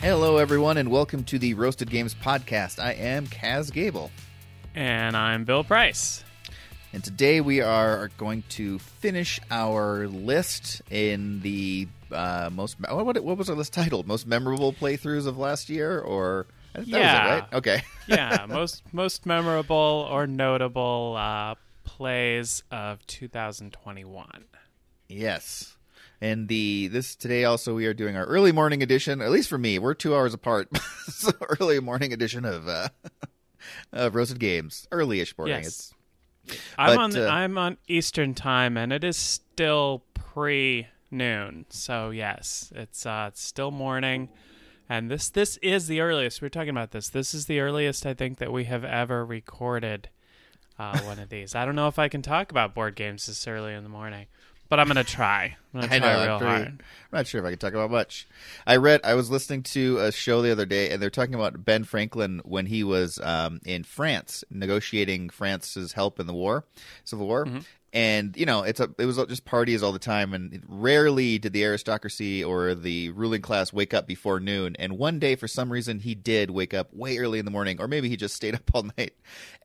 Hello, everyone, and welcome to the Roasted Games podcast. I am Kaz Gable, And I'm Bill Price. and today we are going to finish our list in the uh, most. What, what, what was our list titled? Most memorable playthroughs of last year, or I think that was Yeah. it, right? Okay. Yeah, most most memorable or notable uh, plays of 2021. Yes. And the this today also we are doing our early morning edition. At least for me, we're two hours apart. so early morning edition of uh, of Roasted Games, early-ish morning. Yes. I'm But, on uh, I'm on Eastern time, and it is still pre noon. So yes, it's uh, it's still morning, and this this is the earliest. We are talking about this. This is the earliest I think that we have ever recorded uh, one of these. I don't know if I can talk about board games this early in the morning, but I'm gonna try. I'm gonna I try know. real I'm, pretty- hard. I'm not sure if I can talk about much. I read. I was listening to a show the other day, and they're talking about Ben Franklin when he was um, in France negotiating France's help in the war, Civil War. Mm-hmm. And you know, it's a it was just parties all the time, and rarely did the aristocracy or the ruling class wake up before noon. And one day, for some reason, he did wake up way early in the morning, or maybe he just stayed up all night.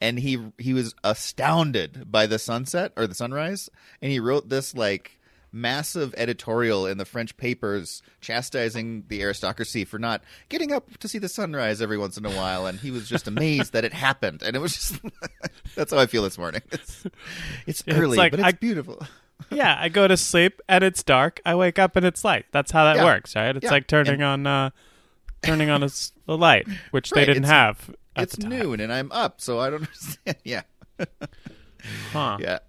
And he he was astounded by the sunset or the sunrise, and he wrote this like massive editorial in the French papers chastising the aristocracy for not getting up to see the sunrise every once in a while, and he was just amazed that it happened. And it was just that's how I feel this morning. It's, it's It's early, like but it's I- beautiful. yeah, I go to sleep and it's dark. I wake up and it's light. That's how that Yeah. works, right? It's Yeah. like turning on uh turning on a, a light, which Right, they didn't it's- have. At It's the time. noon, and I'm up, so I don't understand. Yeah, Huh. yeah.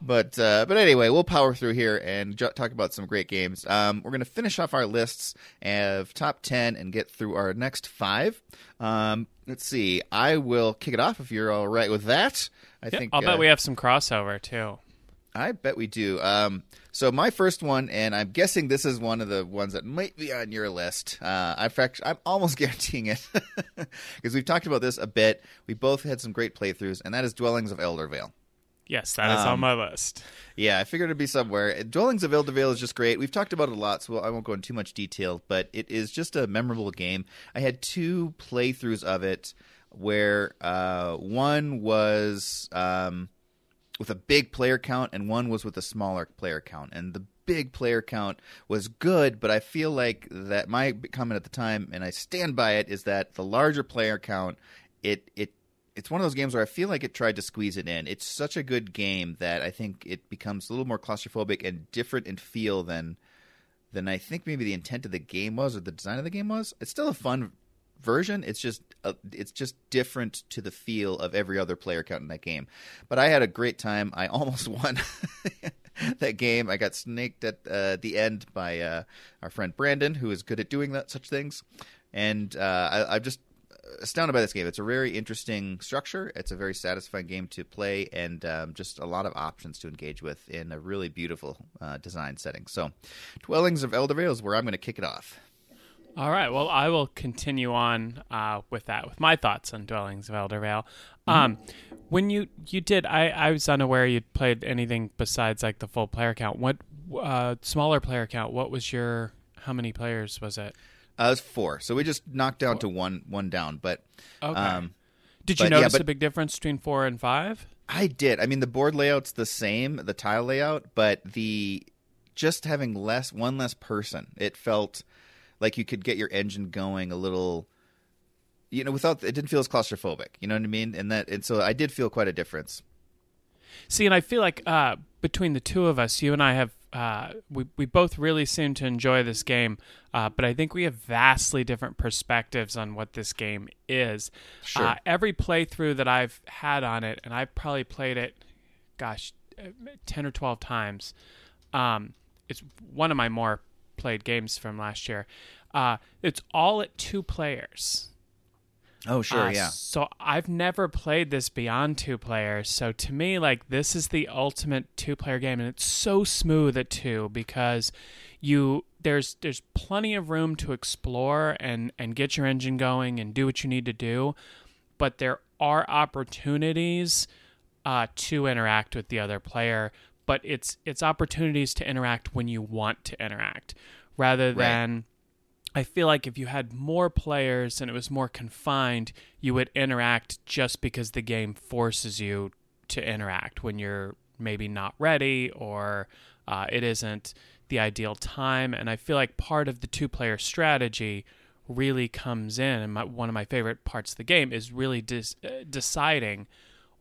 But uh, but anyway, we'll power through here and ju- talk about some great games. Um, we're going to finish off our lists of top ten and get through our next five. Um, let's see. I will kick it off if you're all right with that. I Yeah, think I'll uh, bet we have some crossover too. I bet we do. Um, so my first one, and I'm guessing this is one of the ones that might be on your list. Uh, fact, I'm almost guaranteeing it because we've talked about this a bit. We both had some great playthroughs, and that is Dwellings of Eldervale. Yes, that is Um, on my list. Yeah, I figured it'd be somewhere. Dwellings of Eldervale is just great. We've talked about it a lot, so I won't go into too much detail, but it is just a memorable game. I had two playthroughs of it where uh, one was um, with a big player count and one was with a smaller player count. And the big player count was good, but I feel like that my comment at the time, and I stand by it, is that the larger player count, it it it's one of those games where I feel like it tried to squeeze it in. It's such a good game that I think it becomes a little more claustrophobic and different in feel than than I think maybe the intent of the game was or the design of the game was. It's still a fun version. It's just uh, it's just different to the feel of every other player count in that game. But I had a great time. I almost won that game. I got snaked at uh, the end by uh, our friend Brandon, who is good at doing that such things. And uh, I, I'm just astounded by this game. It's a very interesting structure. It's a very satisfying game to play, and um, just a lot of options to engage with in a really beautiful uh, design setting. So, Dwellings of Eldervale is where I'm going to kick it off. All right. Well, I will continue on uh, with that with my thoughts on Dwellings of Eldervale. Um, when you you did, I I was unaware you'd played anything besides like the full player count. What uh, smaller player count? What was your? How many players was it? Uh, it was four, so we just knocked down to one one down. But Okay. um, Did you but yeah, notice but- a big difference between four and five? I did. I mean, the board layout's the same, the tile layout, but the just having less one less person, it felt like you could get your engine going a little. You know, without it didn't feel as claustrophobic. You know what I mean? And that, and so I did feel quite a difference. See, and I feel like uh, between the two of us, you and I have uh, we we both really seem to enjoy this game, uh, but I think we have vastly different perspectives on what this game is. Sure. Uh, every playthrough that I've had on it, and I've probably played it, gosh, uh, ten or twelve times. Um, it's one of my more played games from last year. Uh, it's all at two players. Oh, sure, Uh, yeah. So I've never played this beyond two players. So to me, like this is the ultimate two player game, and it's so smooth at two because you there's there's plenty of room to explore and and get your engine going and do what you need to do, but there are opportunities uh, to interact with the other player. But it's it's opportunities to interact when you want to interact, rather than I feel like if you had more players and it was more confined, you would interact just because the game forces you to interact when you're maybe not ready or uh, it isn't the ideal time. And I feel like part of the two player strategy really comes in. And my, one of my favorite parts of the game is really dis- uh, deciding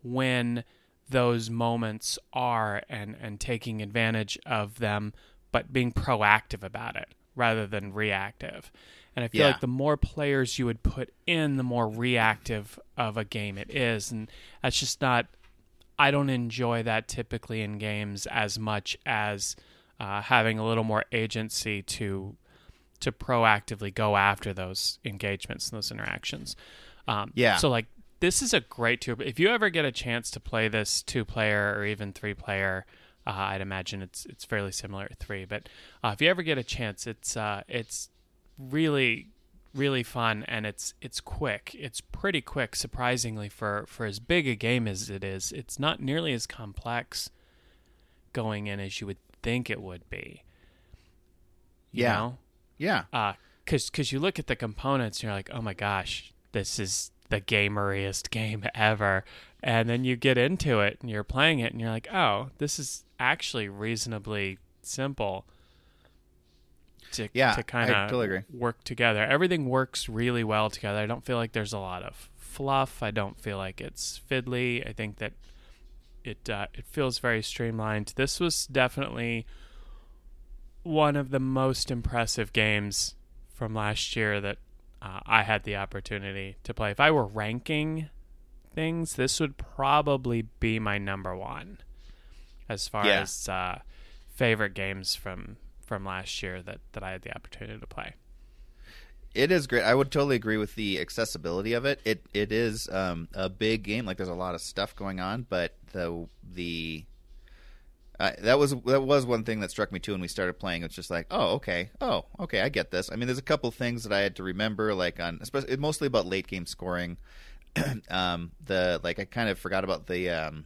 when those moments are and, and taking advantage of them, but being proactive about it rather than reactive. And I feel Yeah. like the more players you would put in, the more reactive of a game it is. And that's just not, I don't enjoy that typically in games as much as uh, having a little more agency to to proactively go after those engagements and those interactions. Um, Yeah. So like this is a great two. If you ever get a chance to play this two player or even three player, uh, I'd imagine it's it's fairly similar at three. But uh, if you ever get a chance, it's uh, it's really really fun and it's it's quick. It's pretty quick, surprisingly for for as big a game as it is. It's not nearly as complex going in as you would think it would be. You Yeah. know? Yeah. uh because because you look at the components and you're like oh my gosh this is the gameriest game ever and then you get into it and you're playing it and you're like oh this is actually reasonably simple to, Yeah, to kind of totally work together. Everything works really well together. I don't feel like there's a lot of fluff. I don't feel like it's fiddly. I think that it uh, it feels very streamlined. This was definitely one of the most impressive games from last year that uh, I had the opportunity to play. If I were ranking things, this would probably be my number one as far Yeah. as uh, favorite games from from last year that that I had the opportunity to play. It is great. I would totally agree with the accessibility of it. It it is um, a big game. Like there's a lot of stuff going on, but the the uh, that was that was one thing that struck me too when we started playing. It's just like, oh, okay, oh, okay, I get this. I mean, there's a couple things that I had to remember, like on especially mostly about late game scoring. um, the like I kind of forgot about the um,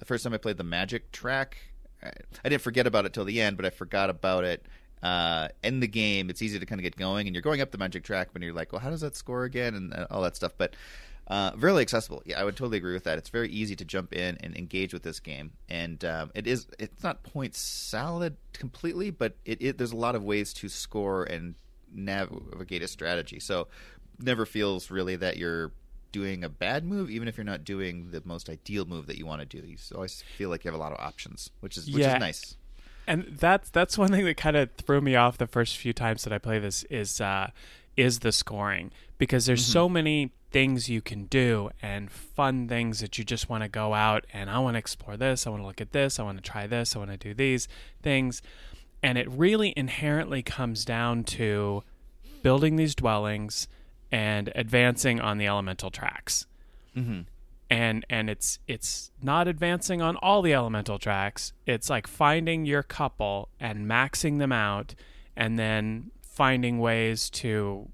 the first time I played the magic track. I, didn't forget about it till the end, but I forgot about it uh, in the game. It's easy to kind of get going, and you're going up the magic track, but you're like, well, how does that score again, and uh, all that stuff. But uh, really accessible. Yeah, I would totally agree with that. It's very easy to jump in and engage with this game, and um, it is. It's not point salad completely, but it, it there's a lot of ways to score and navigate a strategy. So never feels really that you're doing a bad move, even if you're not doing the most ideal move that you want to do. You always feel like you have a lot of options, which is which Yeah. is nice. and that's that's one thing that kind of threw me off the first few times that I play this is uh, is the scoring because there's so many things you can do and fun things that you just want to go out and I want to explore this, I want to look at this, I want to try this, I want to do these things, and it really inherently comes down to building these dwellings and advancing on the elemental tracks Mm-hmm. and and it's it's not advancing on all the elemental tracks it's like finding your couple and maxing them out and then finding ways to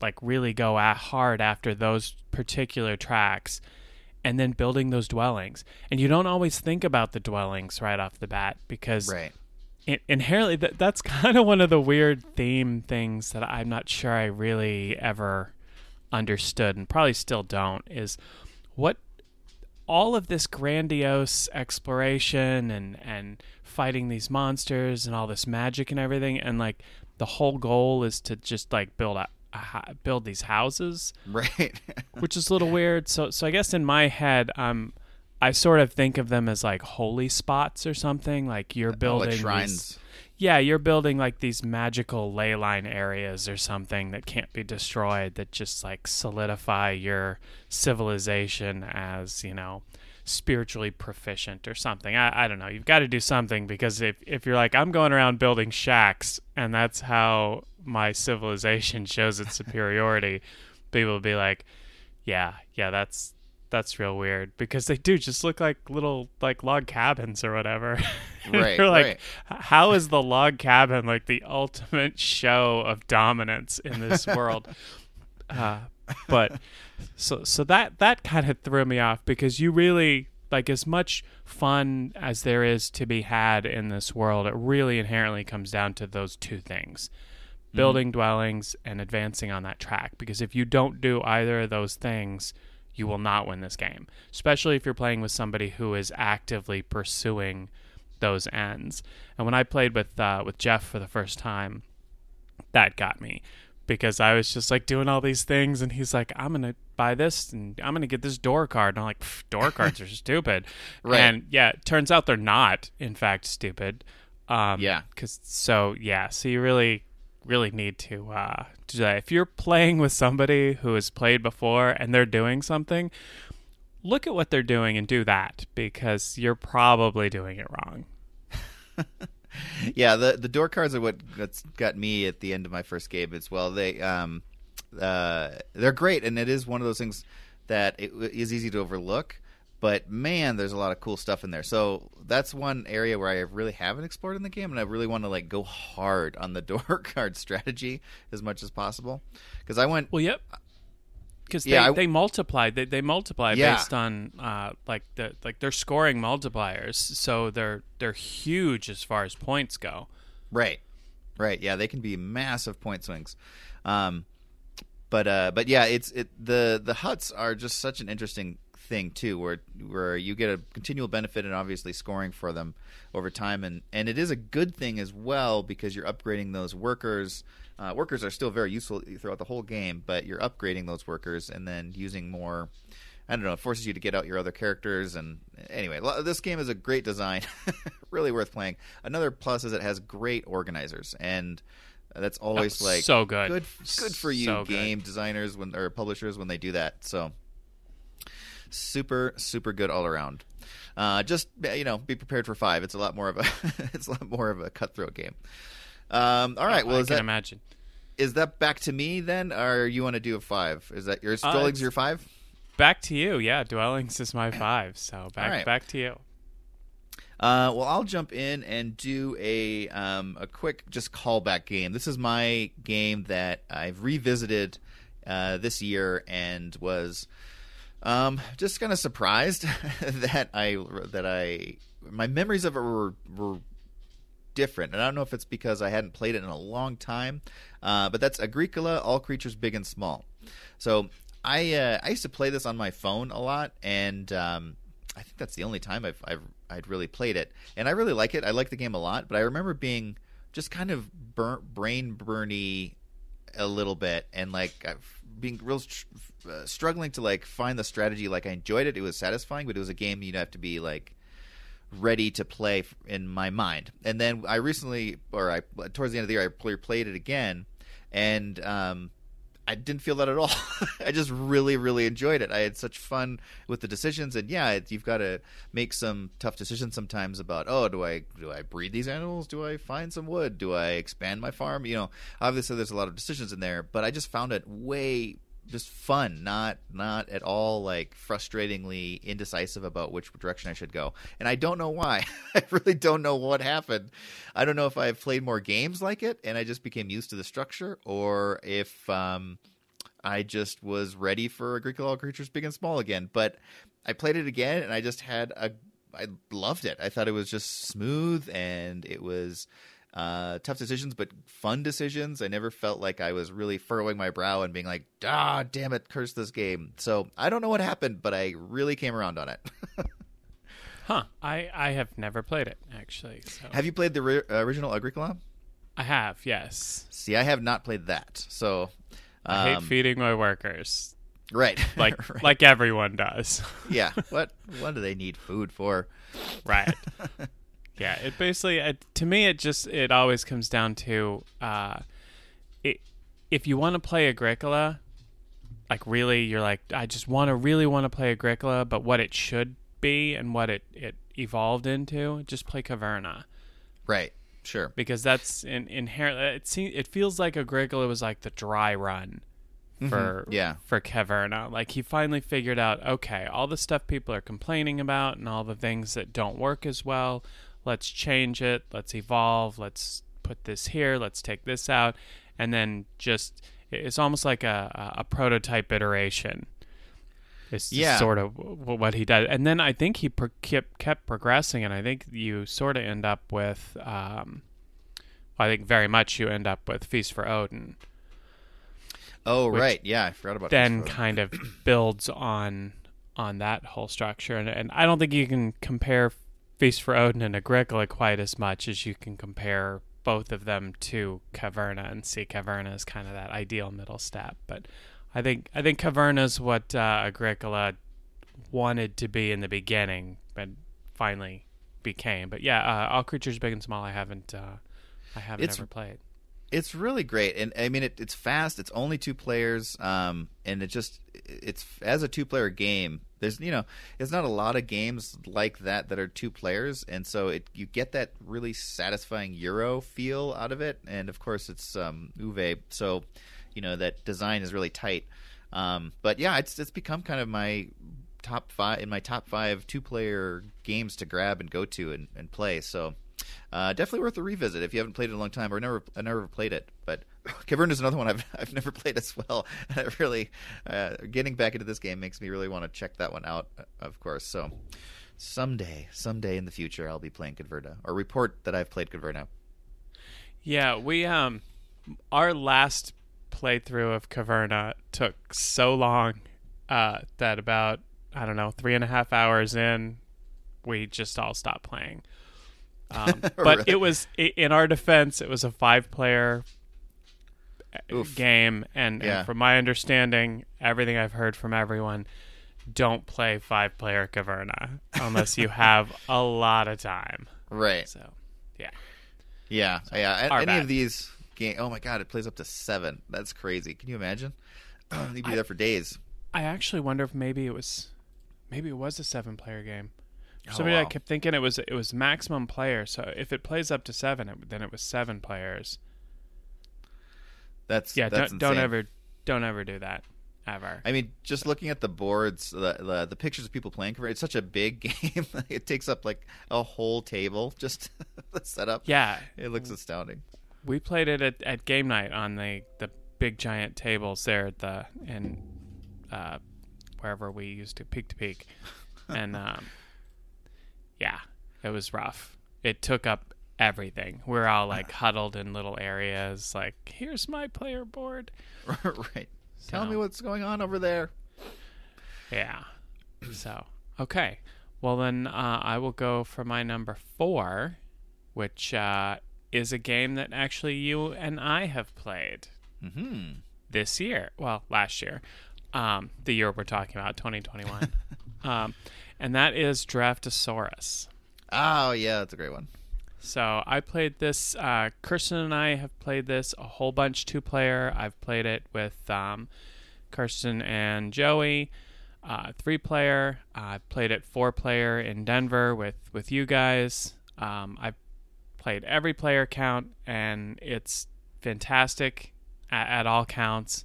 like really go at hard after those particular tracks and then building those dwellings and you don't always think about the dwellings right off the bat because Right. In- inherently that, that's kind of one of the weird theme things that I'm not sure I really ever understood and probably still don't is what all of this grandiose exploration and and fighting these monsters and all this magic and everything and like the whole goal is to just like build a, a build these houses Right. which is a little weird. So so I guess in my head, I'm um, I sort of think of them as like holy spots or something. Like you're Oh, building like these- shrines. yeah, you're building like these magical ley line areas or something that can't be destroyed. That just like solidify your civilization as you know spiritually proficient or something. I, I don't know. You've got to do something because if if you're like I'm going around building shacks and that's how my civilization shows its superiority, people will be like, yeah, yeah, that's that's real weird because they do just look like little like log cabins or whatever. Right, you're like, right. How is the log cabin like the ultimate show of dominance in this world? uh, but so so that that kind of threw me off because you really like as much fun as there is to be had in this world. It really inherently comes down to those two things: building dwellings, and advancing on that track. Because if you don't do either of those things, you will not win this game. Especially if you're playing with somebody who is actively pursuing those ends. And when I played with uh, with Jeff for the first time, that got me because I was just like doing all these things, and he's like, "I'm gonna buy this, and I'm gonna get this door card," and I'm like, "Door cards are stupid." Right. And yeah, it turns out they're not, in fact, stupid. Um, Yeah. Cause so yeah, so you really, really need to uh, do that. If you're playing with somebody who has played before and they're doing something, look at what they're doing and do that because you're probably doing it wrong. yeah, the the door cards are what that's got me at the end of my first game as well. They um uh they're great, and it is one of those things that it is easy to overlook. But man, there's a lot of cool stuff in there. So that's one area where I really haven't explored in the game, and I really want to like go hard on the door card strategy as much as possible. Because I went Well, yep. Because Yeah, they, I- they multiply. They, they multiply Yeah. based on uh, like the like they're scoring multipliers, so they're they're huge as far as points go. Right, right. Yeah, they can be massive point swings. Um, but uh, but yeah, it's it the the huts are just such an interesting thing too, where where you get a continual benefit and obviously scoring for them over time, and and it is a good thing as well because you're upgrading those workers. Uh, workers are still very useful throughout the whole game, but you're upgrading those workers and then using more. I don't know. It forces you to get out your other characters, and anyway, this game is a great design, really worth playing. Another plus is it has great organizers, and that's always Oh, like so good. good, good for you, So good. game designers when or publishers when they do that. So super, super good all around. Uh, just you know, be prepared for five. It's a lot more of a it's a lot more of a cutthroat game. Um, all right, well, I is can that imagine. is that back to me then, or you want to do a five? Is that your Uh, your five? Back to you. Yeah, dwellings is my five. So back right. back to you. Uh, well, I'll jump in and do a um, a quick just callback game. This is my game that I've revisited uh, this year and was um, just kind of surprised that I that I my memories of it were were different. And I don't know if it's because I hadn't played it in a long time, uh, but that's Agricola: All Creatures Big and Small. So I uh, I used to play this on my phone a lot, and um, I think that's the only time I've, I've I'd really played it, and I really like it. I like the game a lot, but I remember being just kind of burnt, brain burny a little bit, and like I've being real uh, struggling to like find the strategy. Like I enjoyed it; it was satisfying, but it was a game you'd have to be like ready to play in my mind. And then I recently, or I towards the end of the year, I played it again, and um, I didn't feel that at all. I just really, really enjoyed it. I had such fun with the decisions, and yeah, it, you've got to make some tough decisions sometimes about oh, do I do I breed these animals? Do I find some wood? Do I expand my farm? You know, obviously there's a lot of decisions in there, but I just found it way just fun, not not at all like frustratingly indecisive about which direction I should go. And I don't know why. I really don't know what happened. I don't know if I've played more games like it and I just became used to the structure, or if um, I just was ready for Agricola All Creatures Big and Small again. But I played it again and I just had a I loved it. I thought it was just smooth and it was uh, tough decisions, but fun decisions. I never felt like I was really furrowing my brow and being like, "Ah, damn it, curse this game." So I don't know what happened, but I really came around on it. Huh. I I have never played it actually. So have you played the ri- original Agricola? I have. Yes. See, I have not played that. So I hate um, feeding my workers right, like right. like everyone does. yeah. What what do they need food for? right. Yeah, it basically it, to me it just it always comes down to uh it if you want to play Agricola, like really you're like I just want to really want to play Agricola, but what it should be and what it it evolved into, just play Caverna Right. Sure. because that's in, inherent it seems it feels like Agricola was like the dry run for Yeah. for Caverna. Like he finally figured out, okay, all the stuff people are complaining about and all the things that don't work as well, let's change it, let's evolve, let's put this here, let's take this out, and then just it's almost like a, a, prototype iteration. It's Yeah. sort of w- what he did, and then I think he pro- kept kept progressing, and I think you sort of end up with um, I think very much you end up with Feast for Odin. Oh right, yeah, I forgot about that. Then kind of builds on on that whole structure, and and I don't think you can compare Feast for Odin and Agricola quite as much as you can compare both of them to Caverna and see Caverna as kind of that ideal middle step. But I think I think Caverna's what uh, Agricola wanted to be in the beginning, but finally became. But yeah, uh, all creatures big and small. I haven't uh, I haven't It's- ever played. It's really great, and I mean, it, it's fast. It's only two players, um, and it just it's as a two-player game. There's you know, there's not a lot of games like that that are two players, and so it you get that really satisfying Euro feel out of it. And of course, it's um, so you know that design is really tight. Um, but yeah, it's it's become kind of my top five in my top five two-player games to grab and go to and, and play. So. Uh, definitely worth a revisit if you haven't played it in a long time or never never played it. But Cavern is another one I've I've never played as well. And I really uh, getting back into this game makes me really want to check that one out. uh, Of course, so someday, someday in the future, I'll be playing Caverna or report that I've played Caverna. Yeah, we um our last playthrough of Caverna took so long uh that about I don't know, three and a half hours in, we just all stopped playing. Um, but Really? it was in our defense, it was a five player Oof. game and, Yeah. and from my understanding, everything I've heard from everyone, don't play five player Caverna unless you have a lot of time. Right? So yeah. Yeah, yeah. Any bad. of these game? Oh my god, it plays up to seven. That's crazy. Can you imagine? You'd be there for days. I actually wonder if maybe it was, maybe it was a seven-player game. For Oh, some reason, I kept thinking it was it was maximum player. So if it plays up to seven, it, then it was seven players. That's Yeah, That's don't don't ever don't ever do that ever. I mean, just looking at the boards, the the, the pictures of people playing it's such a big game. it takes up like a whole table just the setup. yeah, It looks astounding. we played it at, at game night on the the big giant tables there at the in uh, wherever we used to peak to peak, and um, yeah, it was rough. It took up everything. We're all like huddled in little areas. Like, here's my player board. right. Tell me what's going on over there. Yeah. So, okay. Well, then uh, I will go for my number four, which uh, is a game that actually you and I have played Hmm. this year. Well, last year. Um, the year we're talking about, 2021. um, and that is Draftosaurus. Oh yeah, that's a great one. So I played this. Uh, Kirsten and I have played this a whole bunch two player. I've played it with um, Kirsten and Joey, uh, three player. I've played it four player in Denver with with you guys. Um, I've played every player count, and it's fantastic at, at all counts.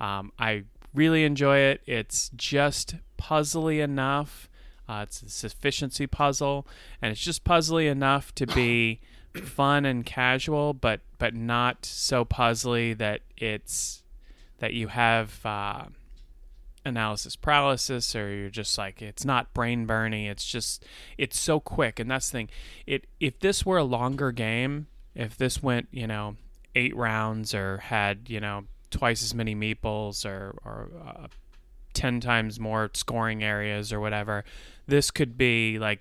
Um, I really enjoy it. It's just puzzly enough. Uh, it's a sufficiency puzzle, and it's just puzzly enough to be fun and casual, but but not so puzzly that it's that you have uh, analysis paralysis or you're just like it's not brain burning. It's just it's so quick, and that's the thing. It if this were a longer game, if this went you know eight rounds or had you know twice as many meeples or or uh, 10 times more scoring areas or whatever this could be like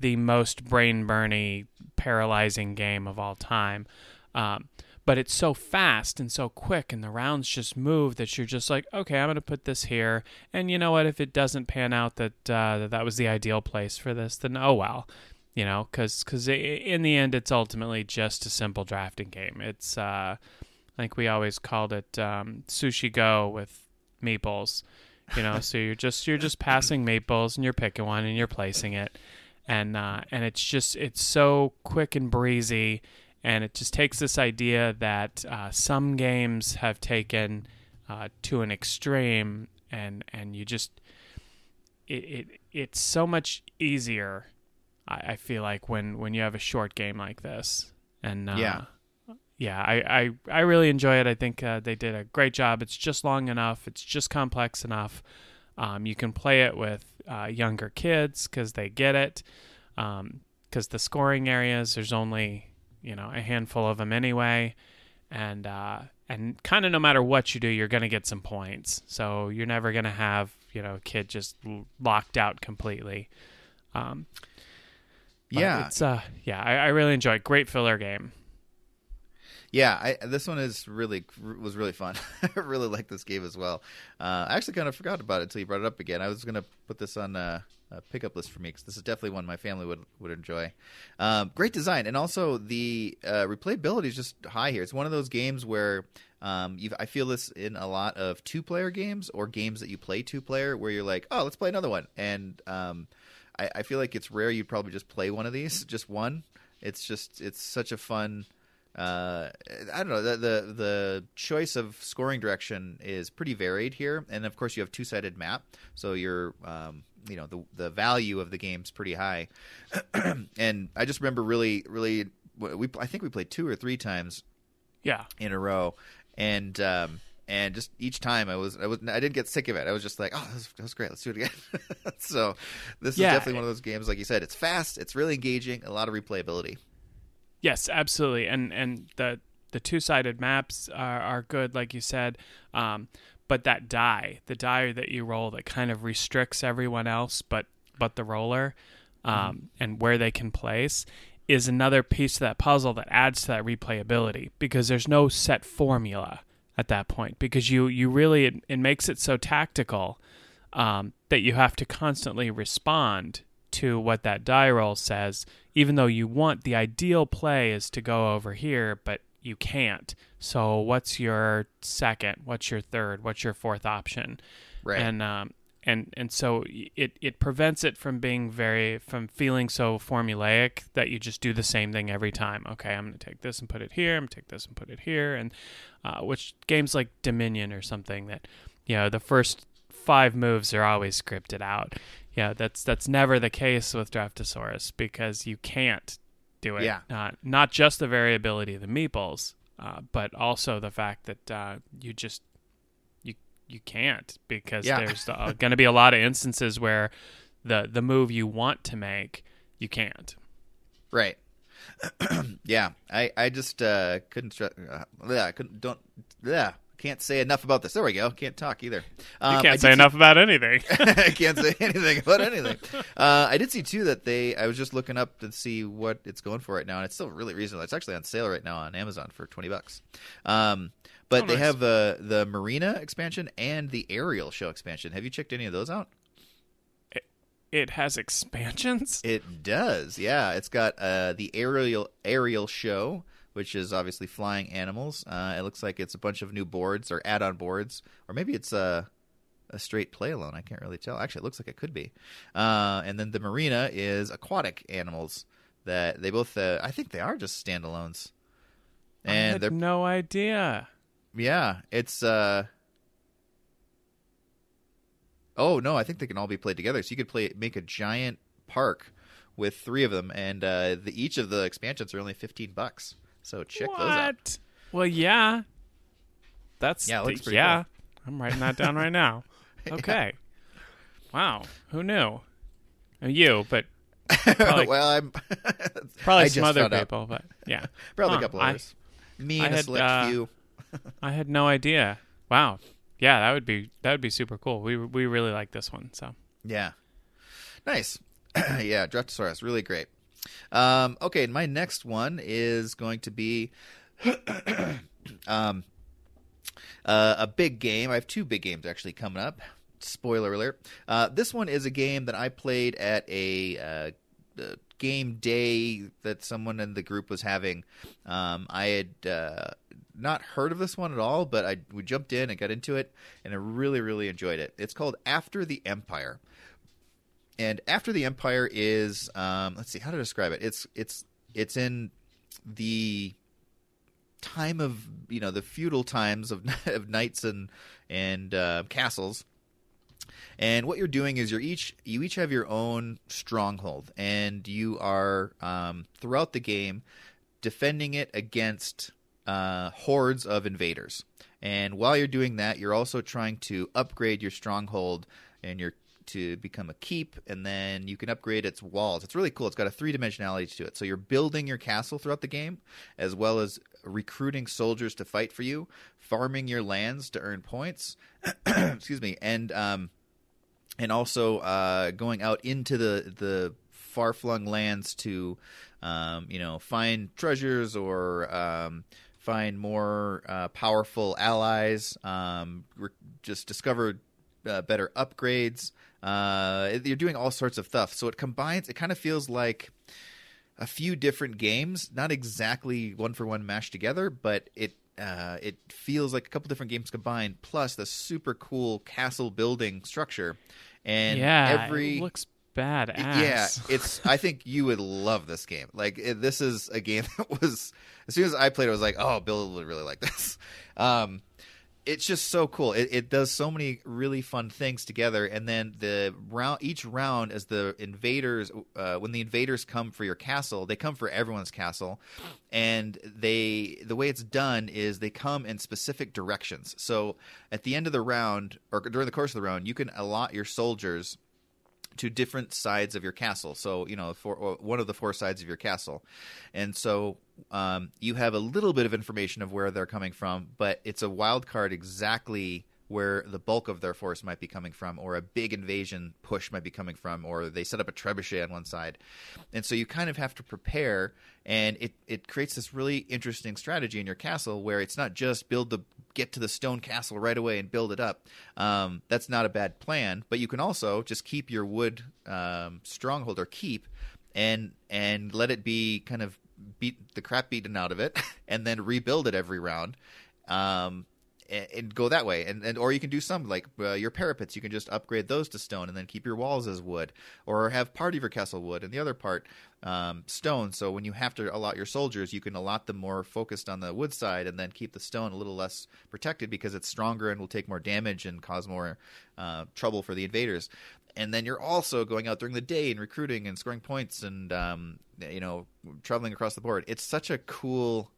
the most brain burny paralyzing game of all time. Um, but it's so fast and so quick and the rounds just move that you're just like okay i'm going to put this here. And you know what? If it doesn't pan out that uh, that, that was the ideal place for this then oh well you know because in the end it's ultimately just a simple drafting game. It's uh I think we always called it um, sushi go with meeples. You know, so you're just you're just passing meeples and you're picking one and you're placing it, and uh, and it's just it's so quick and breezy, and it just takes this idea that uh, some games have taken uh, to an extreme, and and you just it, it it's so much easier. I, I feel like when when you have a short game like this, and uh, Yeah. Yeah, I, I, I really enjoy it. I think uh, they did a great job. It's just long enough. It's just complex enough. Um, you can play it with uh, younger kids because they get it. Because the scoring areas, there's only you know a handful of them anyway, and uh, and kind of no matter what you do, you're going to get some points. So you're never going to have you know a kid just locked out completely. Um, yeah, it's uh, yeah, I, I really enjoy it. Great filler game. Yeah, I, this one is really was really fun. I really like this game as well. Uh, I actually kind of forgot about it until you brought it up again. I was going to put this on a, a, pickup list for me because this is definitely one my family would would enjoy. Um, great design, and also the uh, replayability is just high here. It's one of those games where um, I feel this in a lot of two player games or games that you play two player, where you're like, oh, let's play another one, and um, I, I feel like it's rare you'd probably just play one of these, just one. It's just it's such a fun uh, I don't know the, the, the choice of scoring direction is pretty varied here, and of course you have two sided map, so your um, you know the the value of the game's pretty high. and I just remember really really we I think we played two or three times, yeah, in a row, and. Um, and just each time I was I was I didn't get sick of it. I was just like, oh, that was, that was great. Let's do it again. so this yeah. is definitely one of those games, like you said, it's fast, it's really engaging, a lot of replayability. Yes, absolutely, and and the the two sided maps are, are good, like you said. Um, but that die, the die that you roll, that kind of restricts everyone else, but but the roller, um, mm-hmm. and where they can place, is another piece of that puzzle that adds to that replayability because there's no set formula at that point because you you really it, it makes it so tactical um, that you have to constantly respond to what that die roll says, even though you want the ideal play is to go over here, but you can't. So what's your second? What's your third? What's your fourth option? Right. And um, and and so it it prevents it from being very from feeling so formulaic that you just do the same thing every time. Okay, I'm going to take this and put it here. I'm going to take this and put it here. And uh, which games like Dominion or something that you know the first five moves are always scripted out yeah, that's that's never the case with Draftosaurus because you can't do it. Yeah. Uh, not just the variability of the meeples, uh, but also the fact that uh, you just you you can't because yeah. there's uh, going to be a lot of instances where the the move you want to make you can't. Right. yeah, I I just uh, couldn't. Uh, yeah, I couldn't. Don't. Yeah, can't say enough about this. There we go. Can't talk either. Um, you can't say enough about anything. I can't say anything about anything. Uh, I did see too that they. I was just looking up to see what it's going for right now, and it's still really reasonable. It's actually on sale right now on Amazon for twenty bucks. Um, but oh, they have the the Marina expansion and the Aerial Show expansion. Have you checked any of those out? It, it has expansions. It does. Yeah, it's got uh, the Aerial Aerial Show which is obviously flying animals. Uh, it looks like it's a bunch of new boards or add-on boards, or maybe it's a a straight play alone. I can't really tell. Actually, it looks like it could be. Uh, and then the marina is aquatic animals that they both. Uh, I think they are just standalones. And they're no idea. Yeah, it's. uh Oh no, I think they can all be played together. So you could play make a giant park with three of them, and uh, the, each of the expansions are only fifteen bucks. So check what? those out. Well, yeah. That's yeah, looks pretty yeah. Cool. I'm writing that down right now. Okay. yeah. Wow. Who knew? Uh, you, but probably, well, I'm probably some other people, out. but yeah, probably huh. a couple of others. Me and I a had, select uh, few. I had no idea. Wow. Yeah, that would be that would be super cool. We we really like this one. So yeah, nice. yeah, Draftosaurus, really great. Um, okay, my next one is going to be um, uh, a big game. I have two big games actually coming up. Spoiler alert. Uh, this one is a game that I played at a, uh, game day that someone in the group was having. Um, I had uh, not heard of this one at all, but I we jumped in and got into it, and I really, really enjoyed it. It's called After the Empire and after the empire is um, let's see how to describe it? It's it's it's in the time of you know the feudal times of, of knights and and uh, castles. And what you're doing is you're each you each have your own stronghold. And you are um, throughout the game defending it against uh, hordes of invaders. And while you're doing that you're also trying to upgrade your stronghold and your to become a keep, and then you can upgrade its walls. It's really cool. It's got a three dimensionality to it. So you're building your castle throughout the game, as well as recruiting soldiers to fight for you, farming your lands to earn points. excuse me, and um, and also uh, going out into the the far flung lands to um, you know find treasures or um, find more uh, powerful allies. Um, re- just discover uh, better upgrades. Uh, you're doing all sorts of stuff. So it combines. It kind of feels like a few different games, not exactly one for one mashed together, but it uh, it feels like a couple different games combined, plus the super cool castle building structure. And yeah, every it looks badass. yeah, it's. I think you would love this game. Like it, this is a game that was. As soon as I played, it, I was like, "Oh, Bill would really like this." Um, it's just so cool. It, it does so many really fun things together, and then the round, each round, as the invaders, uh, when the invaders come for your castle, they come for everyone's castle, and they the way it's done is they come in specific directions. So at the end of the round, or during the course of the round, you can allot your soldiers to different sides of your castle. So you know, for one of the four sides of your castle, and so um, you have a little bit of information of where they're coming from, but it's a wild card exactly where the bulk of their force might be coming from, or a big invasion push might be coming from, or they set up a trebuchet on one side, and so you kind of have to prepare, and it it creates this really interesting strategy in your castle where it's not just build the get to the stone castle right away and build it up. Um, that's not a bad plan, but you can also just keep your wood um, stronghold or keep and and let it be kind of beat the crap beaten out of it and then rebuild it every round. Um, and, go that way, and, and or you can do some like uh, your parapets. You can just upgrade those to stone, and then keep your walls as wood, or have part of your castle wood and the other part um, stone. So when you have to allot your soldiers, you can allot them more focused on the wood side, and then keep the stone a little less protected because it's stronger and will take more damage and cause more uh, trouble for the invaders. And then you're also going out during the day and recruiting and scoring points and um, you know traveling across the board. It's such a cool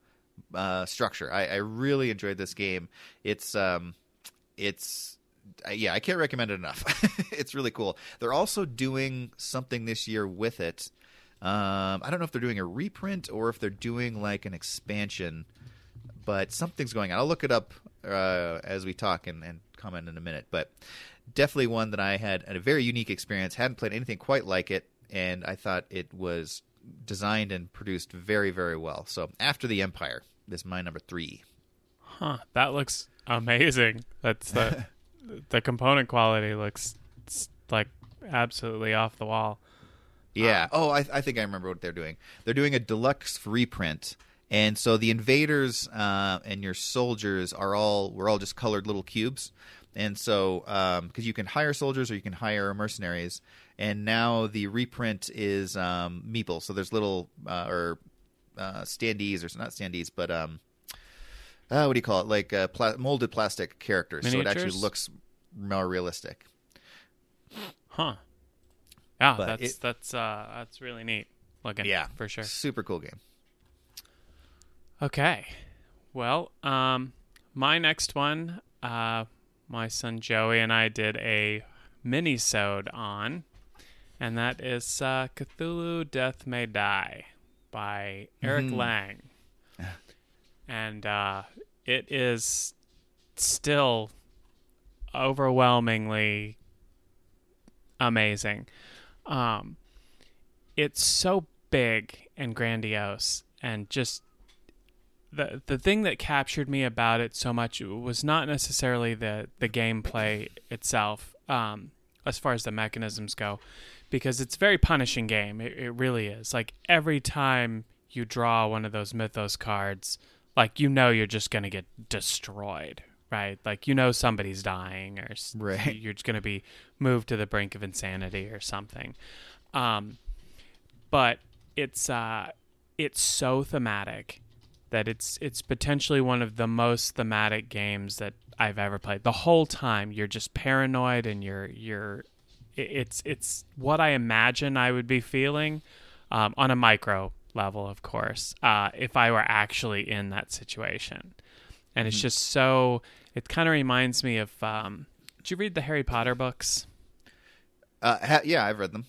uh, structure. I, I really enjoyed this game. It's um, it's yeah, I can't recommend it enough. it's really cool. They're also doing something this year with it. Um, I don't know if they're doing a reprint or if they're doing like an expansion, but something's going on. I'll look it up uh, as we talk and, and comment in a minute. But definitely one that I had a very unique experience. Hadn't played anything quite like it, and I thought it was designed and produced very, very well. So after the Empire is my number three. Huh. That looks amazing. That's the the component quality looks like absolutely off the wall. Yeah. oh, I, I think I remember what they're doing. They're doing a deluxe reprint. And so the invaders uh, and your soldiers are all we're all just colored little cubes, and so because um, you can hire soldiers or you can hire mercenaries, and now the reprint is um, meeple. So there's little uh, or uh, standees or not standees, but um, uh, what do you call it? Like uh, pla- molded plastic characters, Miniatures? so it actually looks more realistic. Huh. Yeah, But that's it- that's uh that's really neat looking. Yeah, for sure. Super cool game. Okay. Well, um, my next one, uh, my son Joey and I did a mini-sode on, and that is uh, Cthulhu Death May Die by Eric Mhm. Lang. and uh, it is still overwhelmingly amazing. Um, it's so big and grandiose and just the the thing that captured me about it so much was not necessarily the the gameplay itself um as far as the mechanisms go because it's a very punishing game it, it really is like every time you draw one of those mythos cards like you know you're just gonna get destroyed right like you know somebody's dying or Right. you're just gonna be moved to the brink of insanity or something um but it's uh it's so thematic that it's it's potentially one of the most thematic games that I've ever played. The whole time you're just paranoid and you're you're it's it's what I imagine I would be feeling um, on a micro level, of course, uh, if I were actually in that situation. And it's just so. It kind of reminds me of. Um, did you read the Harry Potter books? Uh, ha- yeah, I've read them.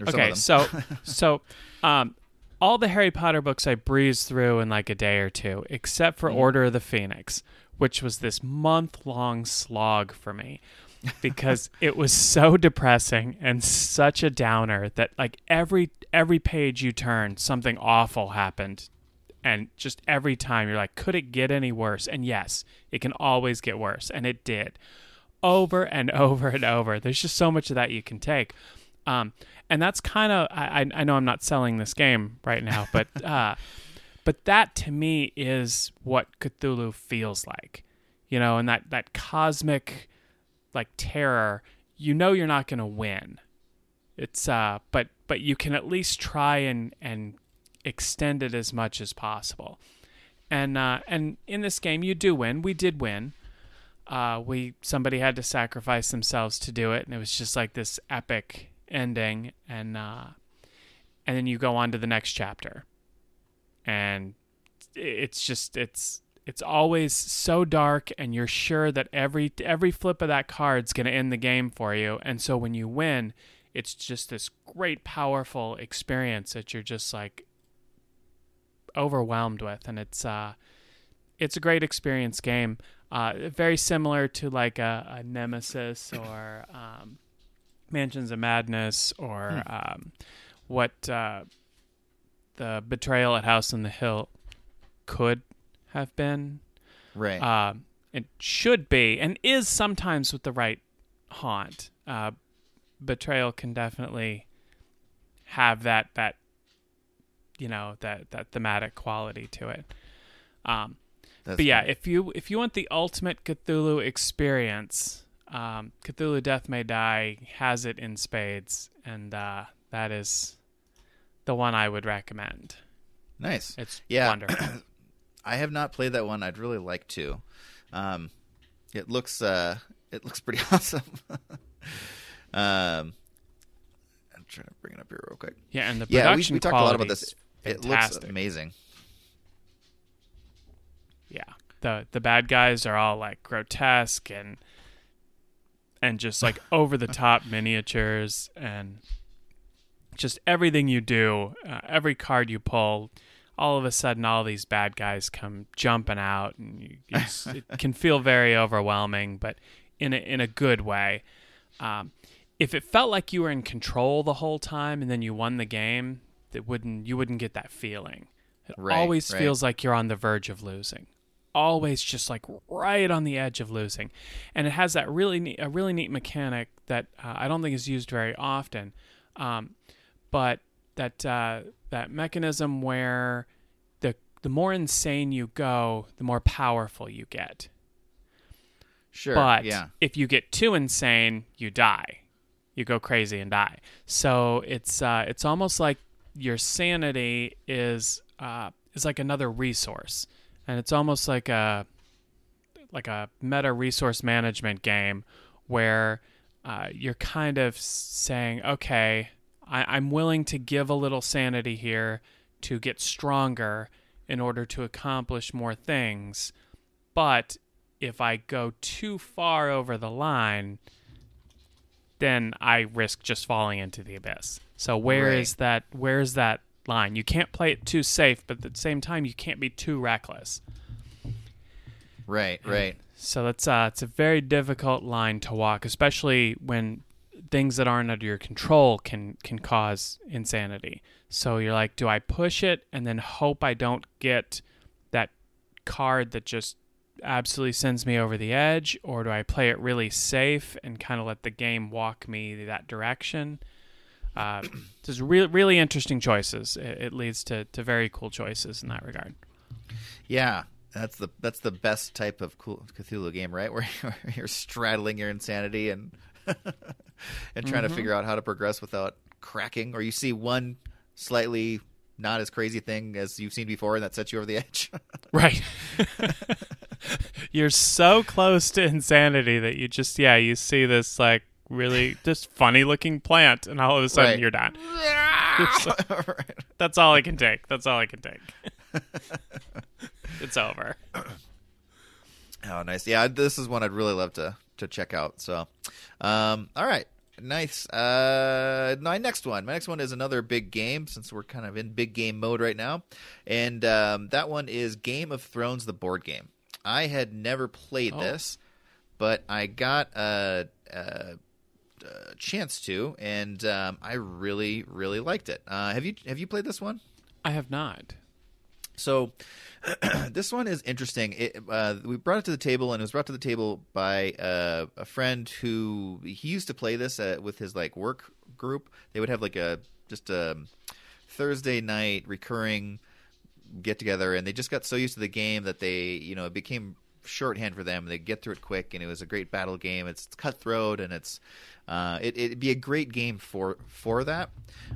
Or some of Okay, them. so so um, all the Harry Potter books I breezed through in like a day or two, except for Order of the Phoenix, which was this month long slog for me because it was so depressing and such a downer that like every every page you turned, something awful happened. And just every time you're like, could it get any worse? And yes, it can always get worse. And it did over and over and over. There's just so much of that you can take. Um, and that's kind of I, I know I'm not selling this game right now, but uh, but that to me is what Cthulhu feels like, you know, and that that cosmic like terror. You know you're not going to win. It's uh, but but you can at least try and and extend it as much as possible. And uh, and in this game you do win. We did win. Uh, we somebody had to sacrifice themselves to do it, and it was just like this epic ending. And uh, and then you go on to the next chapter, and it's just it's it's always so dark, and you're sure that every every flip of that card's going to end the game for you. And so when you win, it's just this great, powerful experience that you're just like overwhelmed with, and it's uh, it's a great experience game. Uh, very similar to like a, a Nemesis or um, Mansions of Madness or um, what uh, the Betrayal at House on the Hill could have been. right. Um, it should be and is sometimes with the right haunt. Uh, betrayal can definitely have that that you know that that thematic quality to it. Um, but yeah, funny. if you if you want the ultimate Cthulhu experience, um, Cthulhu Death May Die has it in spades, and uh, that is the one I would recommend. nice. It's Yeah. wonderful. I have not played that one. I'd really like to. Um, it looks uh, it looks pretty awesome. um, I'm trying to bring it up here real quick. yeah, and the Yeah, we, we talked a lot about this. It looks amazing. Yeah. The the bad guys are all like grotesque and and just like over the top miniatures and just everything you do, uh, every card you pull, all of a sudden all these bad guys come jumping out and you, you it can feel very overwhelming, but in a in a good way. Um, if it felt like you were in control the whole time and then you won the game, it wouldn't you wouldn't get that feeling. It Right, always right. feels like you're on the verge of losing. Always just like right on the edge of losing, and it has that really neat, a really neat mechanic that uh, I don't think is used very often, um, but that uh, that mechanism where the the more insane you go, the more powerful you get. Sure. But yeah. if you get too insane, you die. You go crazy and die. So it's uh, it's almost like your sanity is uh, is like another resource, and it's almost like a like a meta resource management game where uh, you're kind of saying, okay, I- I'm willing to give a little sanity here to get stronger in order to accomplish more things, but if I go too far over the line, then I risk just falling into the abyss. So where is Right. that where is that line? You can't play it too safe, but at the same time you can't be too reckless. Right. Right. So that's uh it's a very difficult line to walk, especially when things that aren't under your control can can cause insanity. So you're like, do I push it and then hope I don't get that card that just absolutely sends me over the edge, or do I play it really safe and kind of let the game walk me that direction? Uh, just really really interesting choices. It, it leads to to very cool choices in that regard. Yeah. That's the that's the best type of cool Cthulhu game, right? Where you're, you're straddling your insanity and and trying to mm-hmm. figure out how to progress without cracking, or you see one slightly not as crazy thing as you've seen before, and that sets you over the edge. Right. You're so close to insanity that you just yeah, you see this like really just funny looking plant and all of a sudden Right. you're done. Right. That's all I can take. That's all I can take. it's over. Oh, nice. Yeah, this is one I'd really love to to check out. So, um, all right. Nice. Uh, my next one. My next one is another big game since we're kind of in big game mode right now, and um, that one is Game of Thrones, the board game. I had never played Oh. this, but I got a, a, a chance to, and um, I really, really liked it. Uh, have you have you played this one? I have not. So this one is interesting. It, uh, we brought it to the table, and it was brought to the table by uh, a friend who he used to play this uh, with his like work group. They would have like a just a Thursday night recurring get together, and they just got so used to the game that they you know it became shorthand for them. They get through it quick, and it was a great battle game. It's, cutthroat, and it's uh, it, it'd be a great game for for that.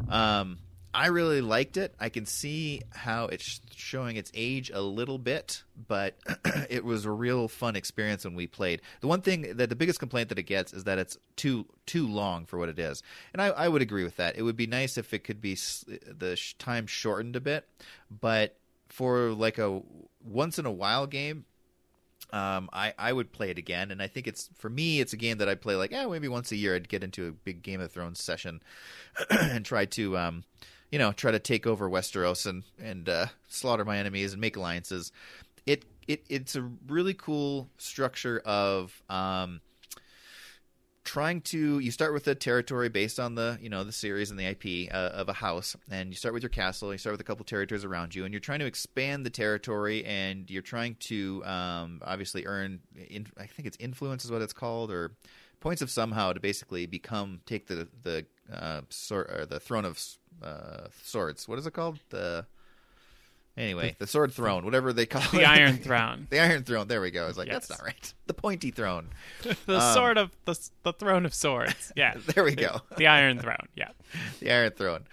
Um, I really liked it. I can see how it's showing its age a little bit, but it was a real fun experience when we played. The one thing that the biggest complaint that it gets is that it's too too long for what it is, and I, I would agree with that. It would be nice if it could be the time shortened a bit, but for like a once in a while game, um, I, I would play it again, and I think it's for me, it's a game that I play like, yeah, maybe once a year. I'd get into a big Game of Thrones session and try to, um, you know, try to take over Westeros and and uh, slaughter my enemies and make alliances. It it it's a really cool structure of um, trying to you start with a territory based on the you know the series and the IP uh, of a house, and you start with your castle. You start with a couple territories around you, and you're trying to expand the territory, and you're trying to um, obviously earn. In, I think it's influence is what it's called, or points of somehow to basically become take the the uh, sword or the throne of uh, swords. What is it called? The anyway, the sword throne, whatever they call it. The Iron Throne. the Iron Throne. There we go. I was like, Yes. that's not right. The pointy throne. the Um, sword of the the throne of swords. Yeah. There we go. The Iron Throne. Yeah. the Iron Throne.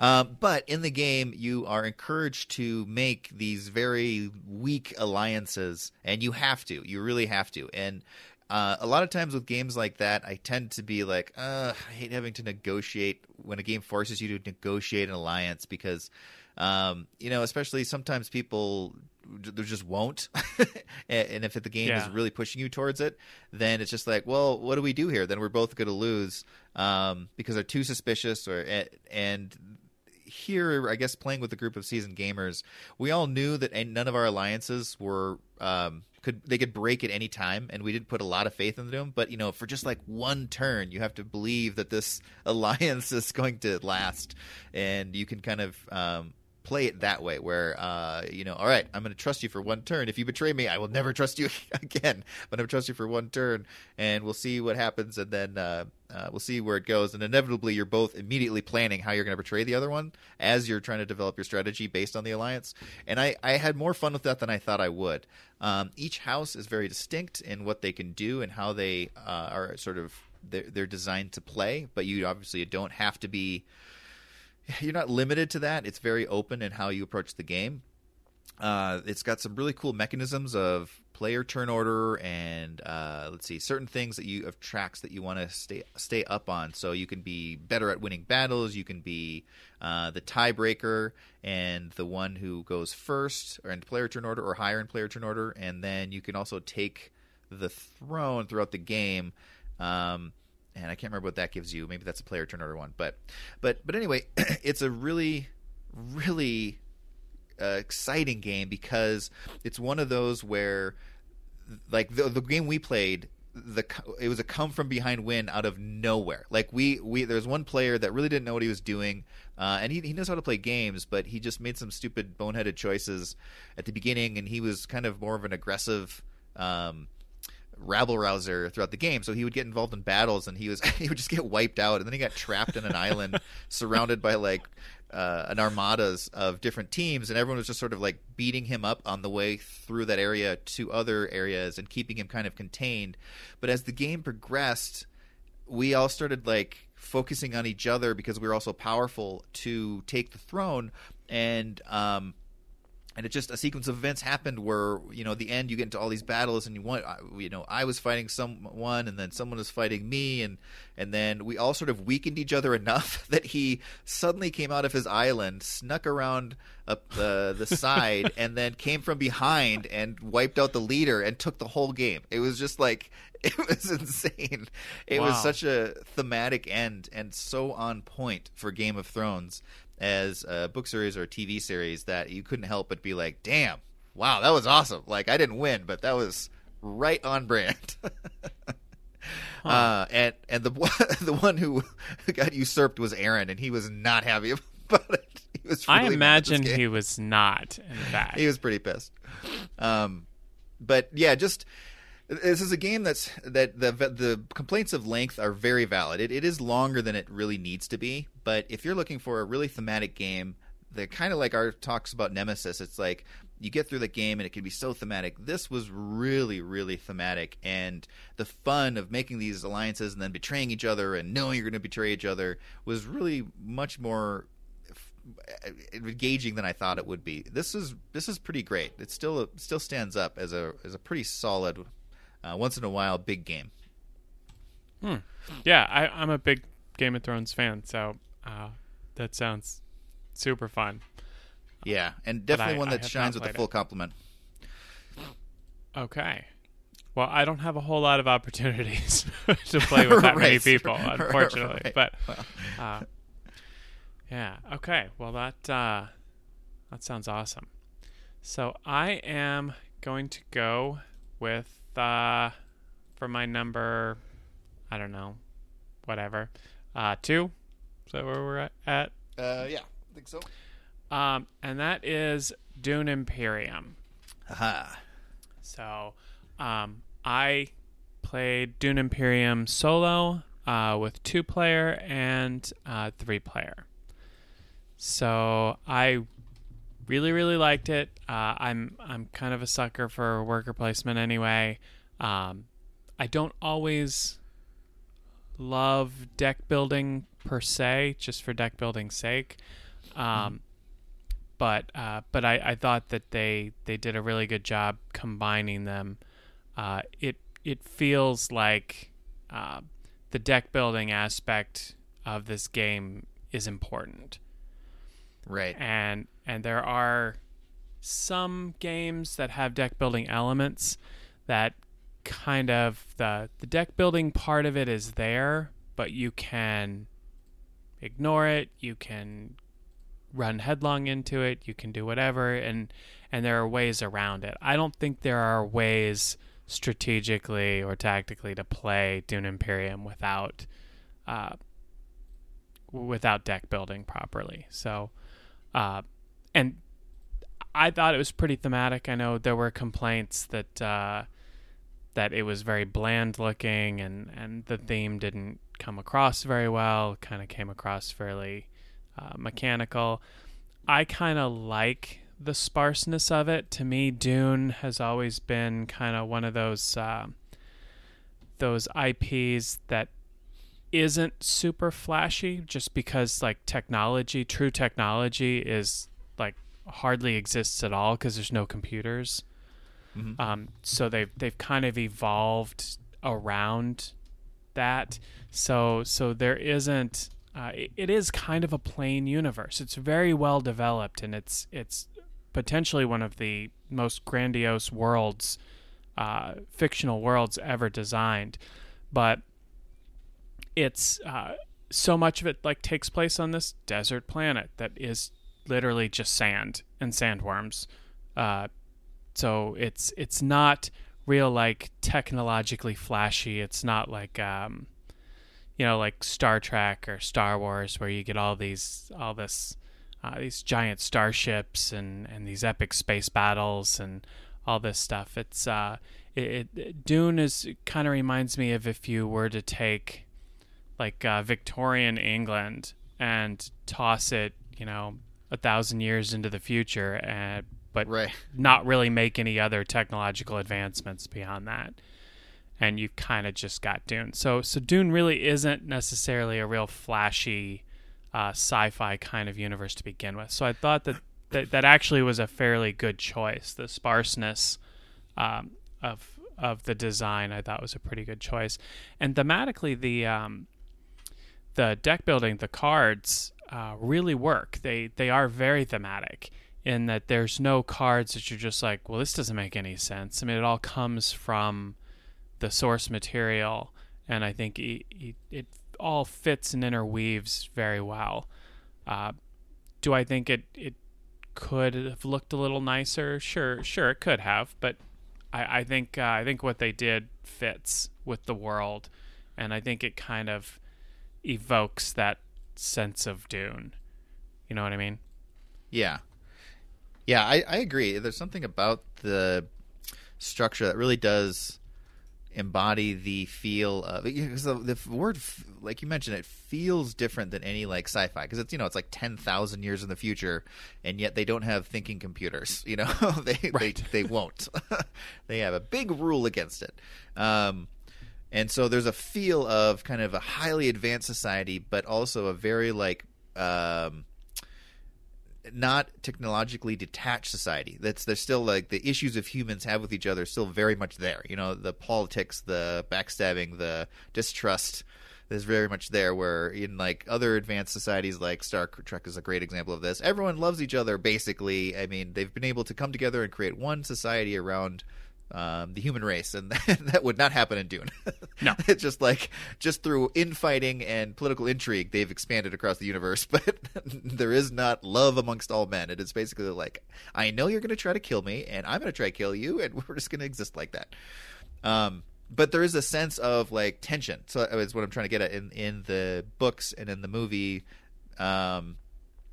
Um, but in the game, you are encouraged to make these very weak alliances, and you have to. You really have to. And uh, a lot of times with games like that, I tend to be like, I hate having to negotiate when a game forces you to negotiate an alliance because, um, you know, especially sometimes people they just won't. and if the game is really pushing you towards it, then it's just like, well, what do we do here? Then we're both going to lose um, because they're too suspicious, or and here, I guess, playing with a group of seasoned gamers, we all knew that none of our alliances were um, could they could break at any time, and we didn't put a lot of faith in them. But you know, for just like one turn, you have to believe that this alliance is going to last, and you can kind of. Um, play it that way where uh, you know all right i'm going to trust you for one turn. If you betray me i will never trust you again. But i'm going to trust you for one turn and we'll see what happens and then uh, uh, we'll see where it goes. And inevitably you're both immediately planning how you're going to betray the other one as you're trying to develop your strategy based on the alliance. And i, I had more fun with that than i thought i would. Um, each house is very distinct in what they can do and how they uh, are sort of they're, they're designed to play but you obviously don't have to be you're not limited to that. It's very open in how you approach the game. Uh, it's got some really cool mechanisms of player turn order and uh, let's see certain things that you of tracks that you want to stay stay up on. So you can be better at winning battles. You can be uh, the tiebreaker and the one who goes first, or in player turn order, or higher in player turn order. And then you can also take the throne throughout the game. Um, and I can't remember what that gives you. Maybe that's a player turn order one, but but but anyway, it's a really really uh, exciting game because it's one of those where like the the game we played the it was a come from behind win out of nowhere. Like we we there's one player that really didn't know what he was doing, uh, and he he knows how to play games, but he just made some stupid boneheaded choices at the beginning, and he was kind of more of an aggressive. Um, rabble rouser throughout the game. So he would get involved in battles, and he was he would just get wiped out, and then he got trapped in an island, surrounded by like uh, an armadas of different teams, and everyone was just sort of like beating him up on the way through that area to other areas and keeping him kind of contained. But as the game progressed, we all started like focusing on each other because we were also powerful to take the throne, and um, and it just a sequence of events happened where you know the end you get into all these battles and you want you know I was fighting someone and then someone was fighting me and and then we all sort of weakened each other enough that he suddenly came out of his island snuck around up the the side and then came from behind and wiped out the leader and took the whole game. It was just like it was insane. It was such a thematic end and so on point for Game of Thrones as a book series or a TV series that you couldn't help but be like, damn, wow, that was awesome. Like I didn't win, but that was right on brand. Uh, and and the the one who got usurped was Aaron, and he was not happy about it. He was. I really this imagine he was not. In fact, he was pretty pissed. Um, but yeah, just this is a game that's that the the complaints of length are very valid. It, it is longer than it really needs to be, but if you're looking for a really thematic game, the kind of like our talks about Nemesis, it's like you get through the game and it can be so thematic. This was really really thematic, and the fun of making these alliances and then betraying each other and knowing you're going to betray each other was really much more eh, engaging than I thought it would be. This is this is pretty great. It still still stands up as a as a pretty solid, uh, once in a while big game. yeah, I, I'm a big Game of Thrones fan, so uh, that sounds super fun. Yeah, and definitely I- one that shines with a full it. complement. Okay. Well, I don't have a whole lot of opportunities to play with that many people, unfortunately. Right. But uh, yeah, okay. Well, that uh, that sounds awesome. So I am going to go with uh, for my number. I don't know, whatever. Uh, two. Is that where we're at? Uh, yeah, I think so. Um, and that is Dune Imperium. Aha. So, um, I played Dune Imperium solo uh, with two player and uh, three player. So I really, really liked it. Uh, I'm I'm kind of a sucker for worker placement anyway. Um, I don't always love deck building per se, just for deck building's sake. Um, but uh, but I, I thought that they they did a really good job combining them. Uh, it it feels like uh, the deck building aspect of this game is important, Right. and and there are some games that have deck building elements that kind of the the deck building part of it is there, but you can ignore it. You can run headlong into it. You can do whatever, and and there are ways around it. I don't think there are ways strategically or tactically to play Dune Imperium without uh, without deck building properly. So, uh, and I thought it was pretty thematic. I know there were complaints that uh, that it was very bland looking and and the theme didn't come across very well. Kind of came across fairly uh, mechanical. I kind of like the sparseness of it. To me, Dune has always been kind of one of those uh, those IPs that isn't super flashy, just because like technology, true technology, is like hardly exists at all because there's no computers. Mhm. Um, so they've they've kind of evolved around that. So so there isn't. Uh, it, it is kind of a plain universe. It's very well developed, and it's it's potentially one of the most grandiose worlds, uh, fictional worlds ever designed. But it's uh, so much of it like takes place on this desert planet that is literally just sand and sandworms. Uh, so it's it's not real like technologically flashy. It's not like um, you know like Star Trek or Star Wars where you get all these all this uh, these giant starships and and these epic space battles and all this stuff. It's uh, it, it Dune is kind of reminds me of if you were to take like uh, Victorian England and toss it, you know, a thousand years into the future, and but Right. not really make any other technological advancements beyond that. And you've kind of just got Dune. So so Dune really isn't necessarily a real flashy uh, sci-fi kind of universe to begin with. So I thought that that that actually was a fairly good choice. The sparseness um, of of the design I thought was a pretty good choice, and thematically the um, the deck building, the cards uh, really work. They they are very thematic in that there's no cards that you're just like, well, this doesn't make any sense. I mean, it all comes from the source material, and I think it, it, it all fits and interweaves very well. Uh, do I think it it could have looked a little nicer? Sure, sure, it could have, but I, I think uh, I think what they did fits with the world, and I think it kind of evokes that sense of Dune. You know what I mean? Yeah, yeah, I, I agree. There's something about the structure that really does embody the feel of because the, the word like you mentioned it feels different than any like sci-fi because it's you know it's like 10,000 years in the future and yet they don't have thinking computers you know they, right. they they won't they have a big rule against it um and so there's a feel of kind of a highly advanced society but also a very like um not technologically detached society. That's there's still like the issues of humans have with each other still very much there. You know, the politics, the backstabbing, the distrust is very much there. Where in like other advanced societies, like Star Trek is a great example of this. Everyone loves each other. Basically, I mean, they've been able to come together and create one society around um, the human race, and that would not happen in Dune. No, it's just like just through infighting and political intrigue, they've expanded across the universe. But there is not love amongst all men. It is basically like, I know you're going to try to kill me, and I'm going to try to kill you, and we're just going to exist like that. Um, but there is a sense of like tension. So that's what I'm trying to get at in in the books and in the movie. Um,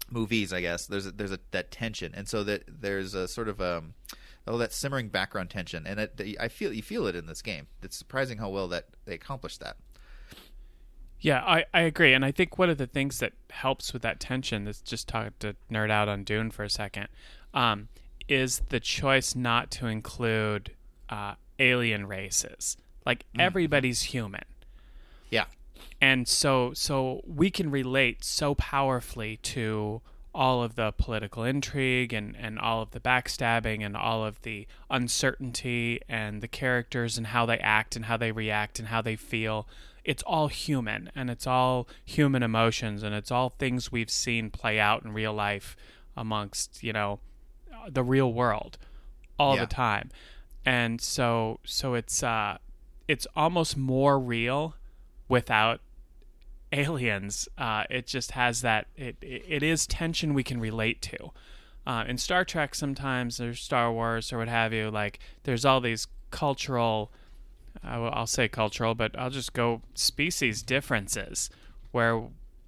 movies, I guess there's a, there's a that tension, and so that there's a sort of um oh that simmering background tension, and it, I feel you feel it in this game. It's surprising how well that they accomplished that. Yeah, I, I agree, and I think one of the things that helps with that tension is just talk to nerd out on Dune for a second, um, is the choice not to include uh, alien races. Like mm. everybody's human. Yeah. And so so we can relate so powerfully to all of the political intrigue and, and all of the backstabbing and all of the uncertainty and the characters and how they act and how they react and how they feel. It's all human and it's all human emotions and it's all things we've seen play out in real life amongst, you know, the real world all yeah. the time. And so so it's uh it's almost more real without aliens, uh, it just has that. It, it is tension we can relate to. Uh, in Star Trek, sometimes or Star Wars or what have you, like there's all these cultural. I'll say cultural, but I'll just go species differences where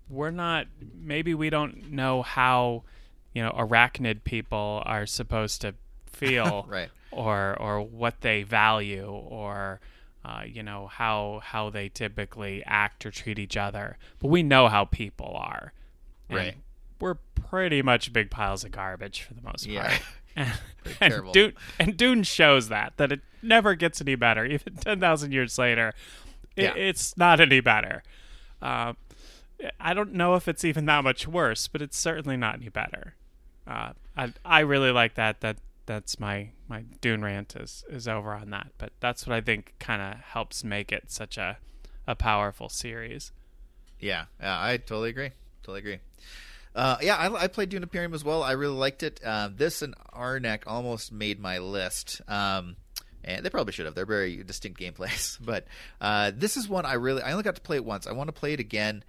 we're not. Maybe we don't know how, you know, arachnid people are supposed to feel, right? Or or what they value, or uh, you know how how they typically act or treat each other, but we know how people are. right. We're pretty much big piles of garbage for the most yeah. part. And, and Dune, and Dune shows that that it never gets any better. Even ten thousand years later, it, yeah. it's not any better. Uh, I don't know if it's even that much worse, but it's certainly not any better. Uh, I I really like that that that's my my Dune rant is is over on that. But that's what I think kind of helps make it such a a powerful series. Yeah, yeah, I totally agree. Totally agree. Uh, yeah, I, I, played Dune Imperium as well. I really liked it. Uh, this and Arnak almost made my list. Um, and they probably should have. They're very distinct gameplays. But uh, this is one I really. I only got to play it once. I want to play it again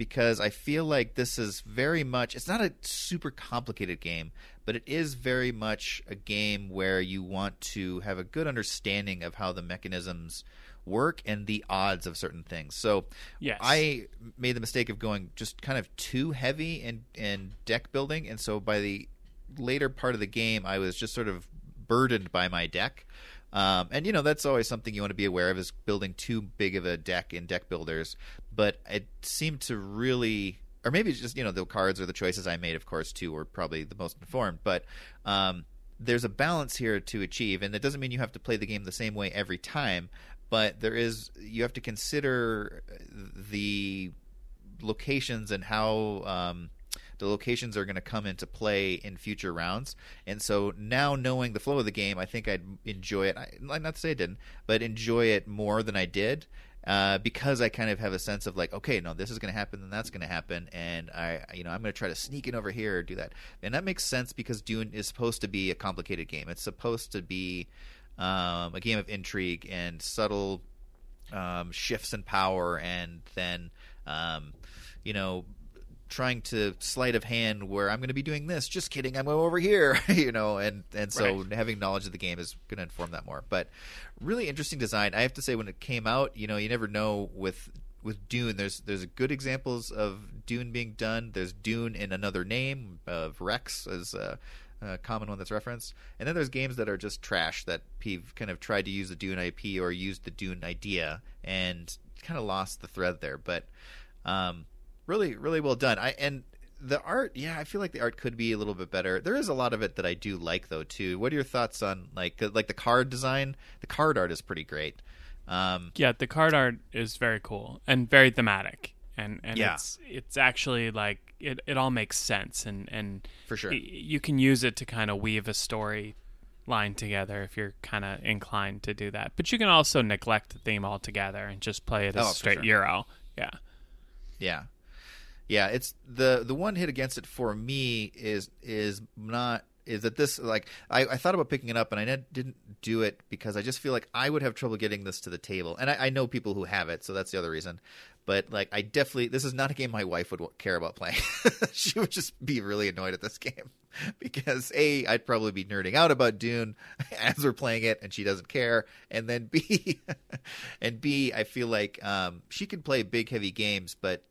because I feel like this is very much. It's not a super complicated game, but it is very much a game where you want to have a good understanding of how the mechanisms work and the odds of certain things. So yes. I made the mistake of going just kind of too heavy in, in deck building, and so by the later part of the game, I was just sort of burdened by my deck. Um, and you know that's always something you want to be aware of is building too big of a deck in deck builders. But it seemed to really or maybe it's just you know the cards or the choices I made, of course, too, were probably the most informed. But um, there's a balance here to achieve, and it doesn't mean you have to play the game the same way every time. But there is you have to consider the locations and how um, the locations are going to come into play in future rounds. And so now knowing the flow of the game, I think I'd enjoy it. I, not to say I didn't, but enjoy it more than I did. Uh, because I kind of have a sense of like, okay, no, this is going to happen, then that's going to happen, and I, you know, I'm going to try to sneak in over here or do that, and that makes sense because Dune is supposed to be a complicated game. It's supposed to be um, a game of intrigue and subtle um, shifts in power, and then um, you know trying to sleight of hand where I'm going to be doing this. Just kidding, I'm over here, you know, and and so Right. having knowledge of the game is going to inform that more. But really interesting design. I have to say, when it came out, you know, you never know with with Dune. There's there's good examples of Dune being done. There's Dune in another name of Rex as a, a common one that's referenced, and then there's games that are just trash that Peeve kind of tried to use the Dune IP or used the Dune idea and kind of lost the thread there. But um, really, really well done. I and the art, yeah, I feel like the art could be a little bit better. There is a lot of it that I do like though too. What are your thoughts on like like the card design? The card art is pretty great. Um, Yeah, the card art is very cool and very thematic, and and Yeah. it's it's actually like it, it all makes sense, and and For sure. y- you can use it to kind of weave a story line together if you're kind of inclined to do that. But you can also neglect the theme altogether and just play it as Oh, straight sure. Euro. Yeah. Yeah, yeah. It's the the one hit against it for me is is not is that this like I, I thought about picking it up and I didn't do it because I just feel like I would have trouble getting this to the table and I, I know people who have it so that's the other reason. But like I definitely this is not a game my wife would care about playing. she would just be really annoyed at this game because a I'd probably be nerding out about Dune as we're playing it and she doesn't care and then B and B I feel like um, she can play big heavy games but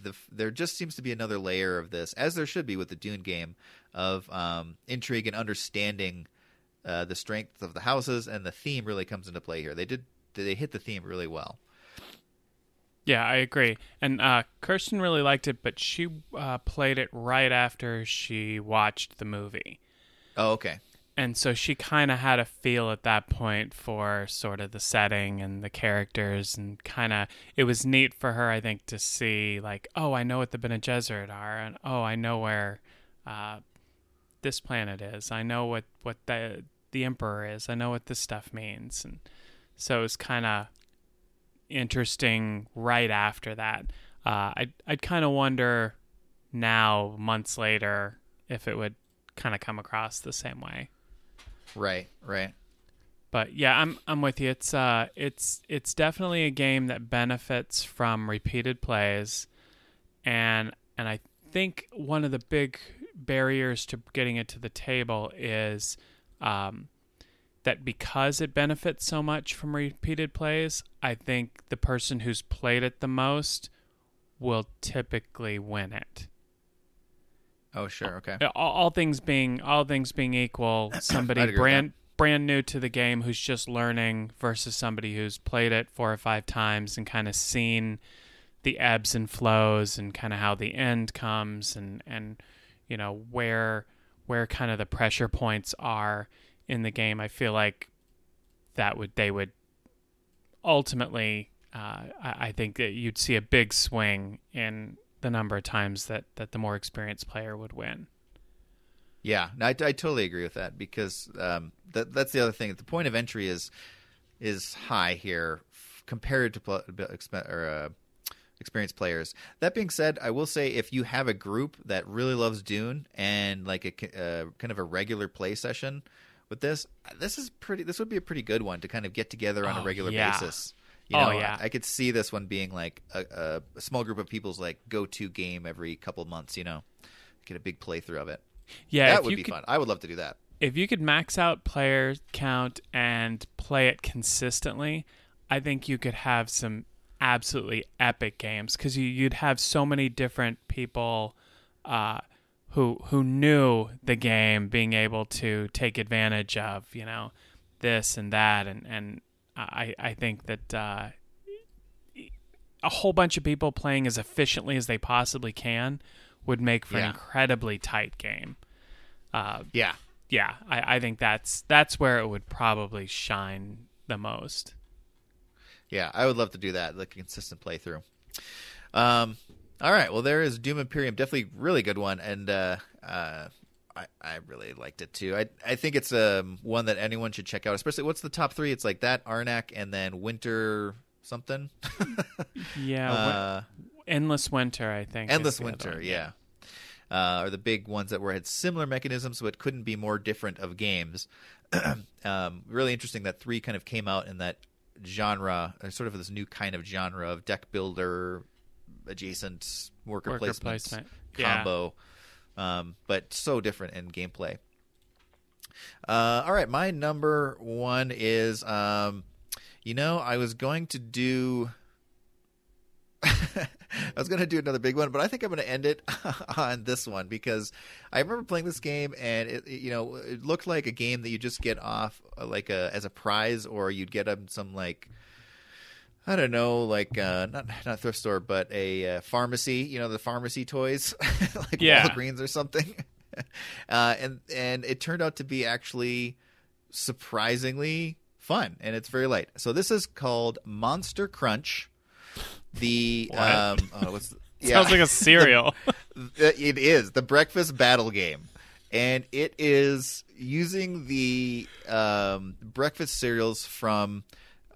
the there just seems to be another layer of this, as there should be with the Dune game, of um, intrigue and understanding uh, the strength of the houses, and the theme really comes into play here. They did they hit the theme really well. Yeah, I agree. And uh, Kirsten really liked it, but she uh, played it right after she watched the movie. Oh, okay. And so she kind of had a feel at that point for sort of the setting and the characters and kind of it was neat for her i think to see like oh i know what the Bene Gesserit are and oh i know where uh, this planet is. I know what what the the emperor is. I know what this stuff means. And so it was kind of interesting right after that. Uh, i'd, I'd kind of wonder now months later if it would kind of come across the same way Right, right. but yeah, I'm I'm with you. It's uh it's it's definitely a game that benefits from repeated plays and and I think one of the big barriers to getting it to the table is um that because it benefits so much from repeated plays, I think the person who's played it the most will typically win it. Oh, sure. Okay. all, all things being all things being equal, somebody I'd agree with brand brand new to the game who's just learning versus somebody who's played it four or five times and kind of seen the ebbs and flows and kind of how the end comes and and you know where where kind of the pressure points are in the game. I feel like that would they would ultimately uh, I, I think that you'd see a big swing in the number of times that, that the more experienced player would win. Yeah, no, I, I totally agree with that because um, that that's the other thing. The point of entry is is high here compared to pl- or, uh, experienced players. That being said, I will say if you have a group that really loves Dune and like a uh, kind of a regular play session with this, this is pretty. This would be a pretty good one to kind of get together on a Oh, regular yeah. basis. You Oh, yeah. I, I could see this one being like a, a, small group of people's like go-to game every couple months. You know, get a big playthrough of it. Yeah, that would be could, fun. I would love to do that. If you could max out player count and play it consistently, I think you could have some absolutely epic games because you, you'd have so many different people uh, who who knew the game, being able to take advantage of you know this and that, and and I I think that. Uh, a whole bunch of people playing as efficiently as they possibly can would make for an incredibly tight game. Uh, Yeah, yeah, I, I think that's that's where it would probably shine the most. yeah, I would love to do that, like a consistent playthrough. Um, All right. Well, there is Dune Imperium. Definitely really good one, and uh, uh, I, I really liked it too. I I think it's um, one that anyone should check out. Especially what's the top three? It's like that Arnak and then Winter something. Yeah, uh, Endless Winter, I think. Endless Winter, yeah. Uh, are the big ones that were had similar mechanisms, so it couldn't be more different of games. um, really interesting that three kind of came out in that genre, uh, sort of this new kind of genre of deck builder, adjacent worker, Worker placement, placement. Yeah. Um, but so different in gameplay. Uh, all right, my number one is, um, you know, I was going to do. I was going to do another big one, but I think I'm going to end it on this one because I remember playing this game and it, it- you know, it looked like a game that you just get off uh, like a as a prize or you'd get some like I don't know, like uh, not not thrift store, but a uh, pharmacy. You know, the pharmacy toys, like Yeah. Walgreens or something. uh, and and it turned out to be actually surprisingly fun, and it's very light. So this is called Monster Crunch. The What? um, oh, what's the, Sounds like a cereal. the- it is the breakfast battle game, and it is using the um, breakfast cereals from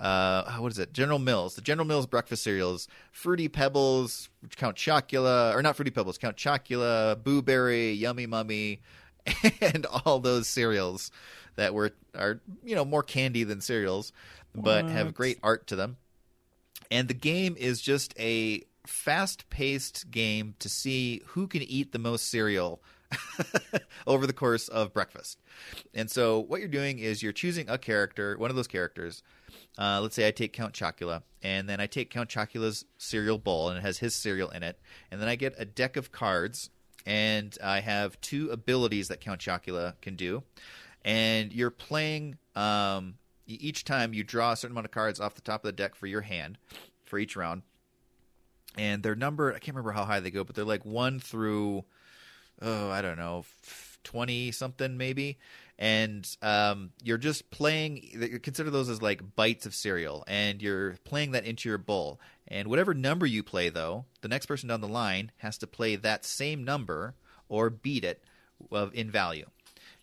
uh, what is it? General Mills. The General Mills breakfast cereals: Fruity Pebbles, Count Chocula, or not Fruity Pebbles, Count Chocula, Boo Berry, Yummy Mummy, and all those cereals that were are you know more candy than cereals, but have great art to them and the game is just a fast-paced game to see who can eat the most cereal over the course of breakfast. And so what you're doing is you're choosing a character, one of those characters. Uh, let's say I take Count Chocula, and then I take Count Chocula's cereal bowl, and it has his cereal in it. And then I get a deck of cards, and I have two abilities that Count Chocula can do. And you're playing um, each time you draw a certain amount of cards off the top of the deck for your hand for each round. And they're numbered, I can't remember how high they go, but they're like 1 through oh, I don't know, 20 something maybe. And um, you're just playing, consider those as like bites of cereal, and you're playing that into your bowl. And whatever number you play, though, the next person down the line has to play that same number or beat it of, in value.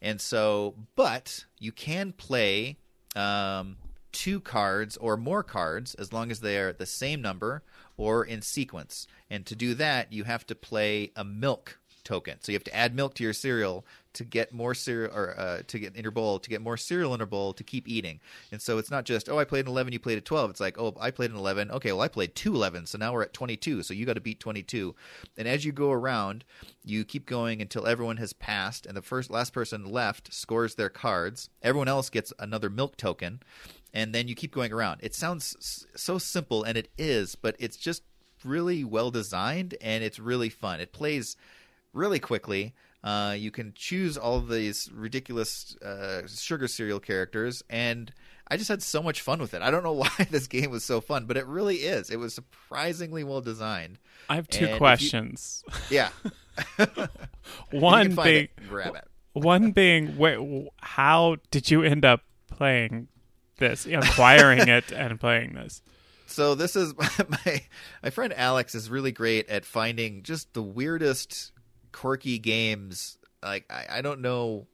And so, but you can play um, two cards or more cards as long as they are the same number or in sequence. And to do that, you have to play a milk token. So you have to add milk to your cereal to get more cereal or uh, to get in your bowl to get more cereal in your bowl to keep eating. And so it's not just oh I played an 11, you played a 12. It's like oh I played an 11. Okay, well I played two 11, so now we're at 22. So you got to beat 22. And as you go around, you keep going until everyone has passed, and the first last person left scores their cards. Everyone else gets another milk token, and then you keep going around. It sounds so simple, and it is, but it's just really well designed, and it's really fun. It plays really quickly. Uh, you can choose all of these ridiculous uh, sugar cereal characters, and I just had so much fun with it. I don't know why this game was so fun, but it really is. It was surprisingly well designed. I have And two you- questions. Yeah, you One can find being, it grab it. one being, wait, how did you end up playing this, acquiring it, and playing this? So this is my my friend Alex is really great at finding just the weirdest, quirky games. Like I, I don't know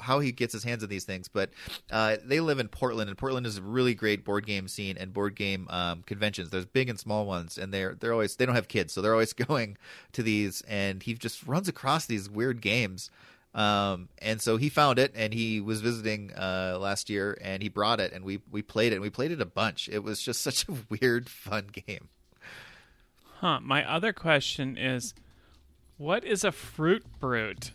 how he gets his hands on these things, but uh, they live in Portland, and Portland is a really great board game scene and board game um, conventions. There's big and small ones, and they're they're always they don't have kids, so they're always going to these, and he just runs across these weird games. Um, and so he found it, and he was visiting uh, last year, and he brought it, and we we played it, and we played it a bunch. It was just such a weird, fun game. Huh. My other question is, what is a fruit brute?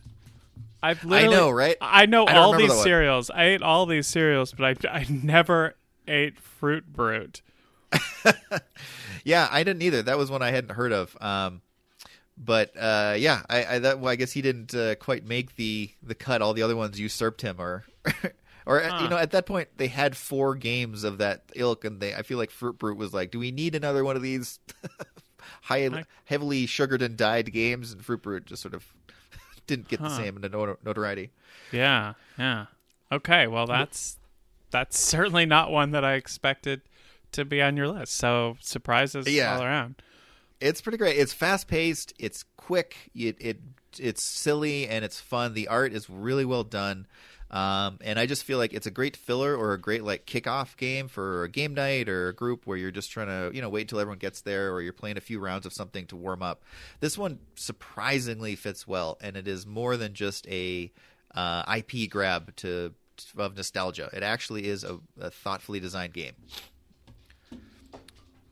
I've I know, right? I know I all these cereals. I ate all these cereals, but I, I never ate fruit brute. Yeah, I didn't either. That was one I hadn't heard of. Um, but uh, yeah, I, I that well, I guess he didn't uh, quite make the the cut. All the other ones usurped him, or or uh, Huh. you know, at that point they had four games of that ilk, and they I feel like Fruit Brute was like, do we need another one of these high I- heavily sugared and dyed games? And Fruit Brute just sort of didn't get the same not- notoriety. Yeah, yeah. Okay, well that's that's certainly not one that I expected to be on your list. So surprises Yeah. all around. It's pretty great. It's fast paced. It's quick. It, it it's silly and it's fun. The art is really well done. Um, and I just feel like it's a great filler or a great like kickoff game for a game night or a group where you're just trying to you know wait till everyone gets there or you're playing a few rounds of something to warm up. This one surprisingly fits well, and it is more than just a uh, IP grab to of nostalgia. It actually is a, a thoughtfully designed game.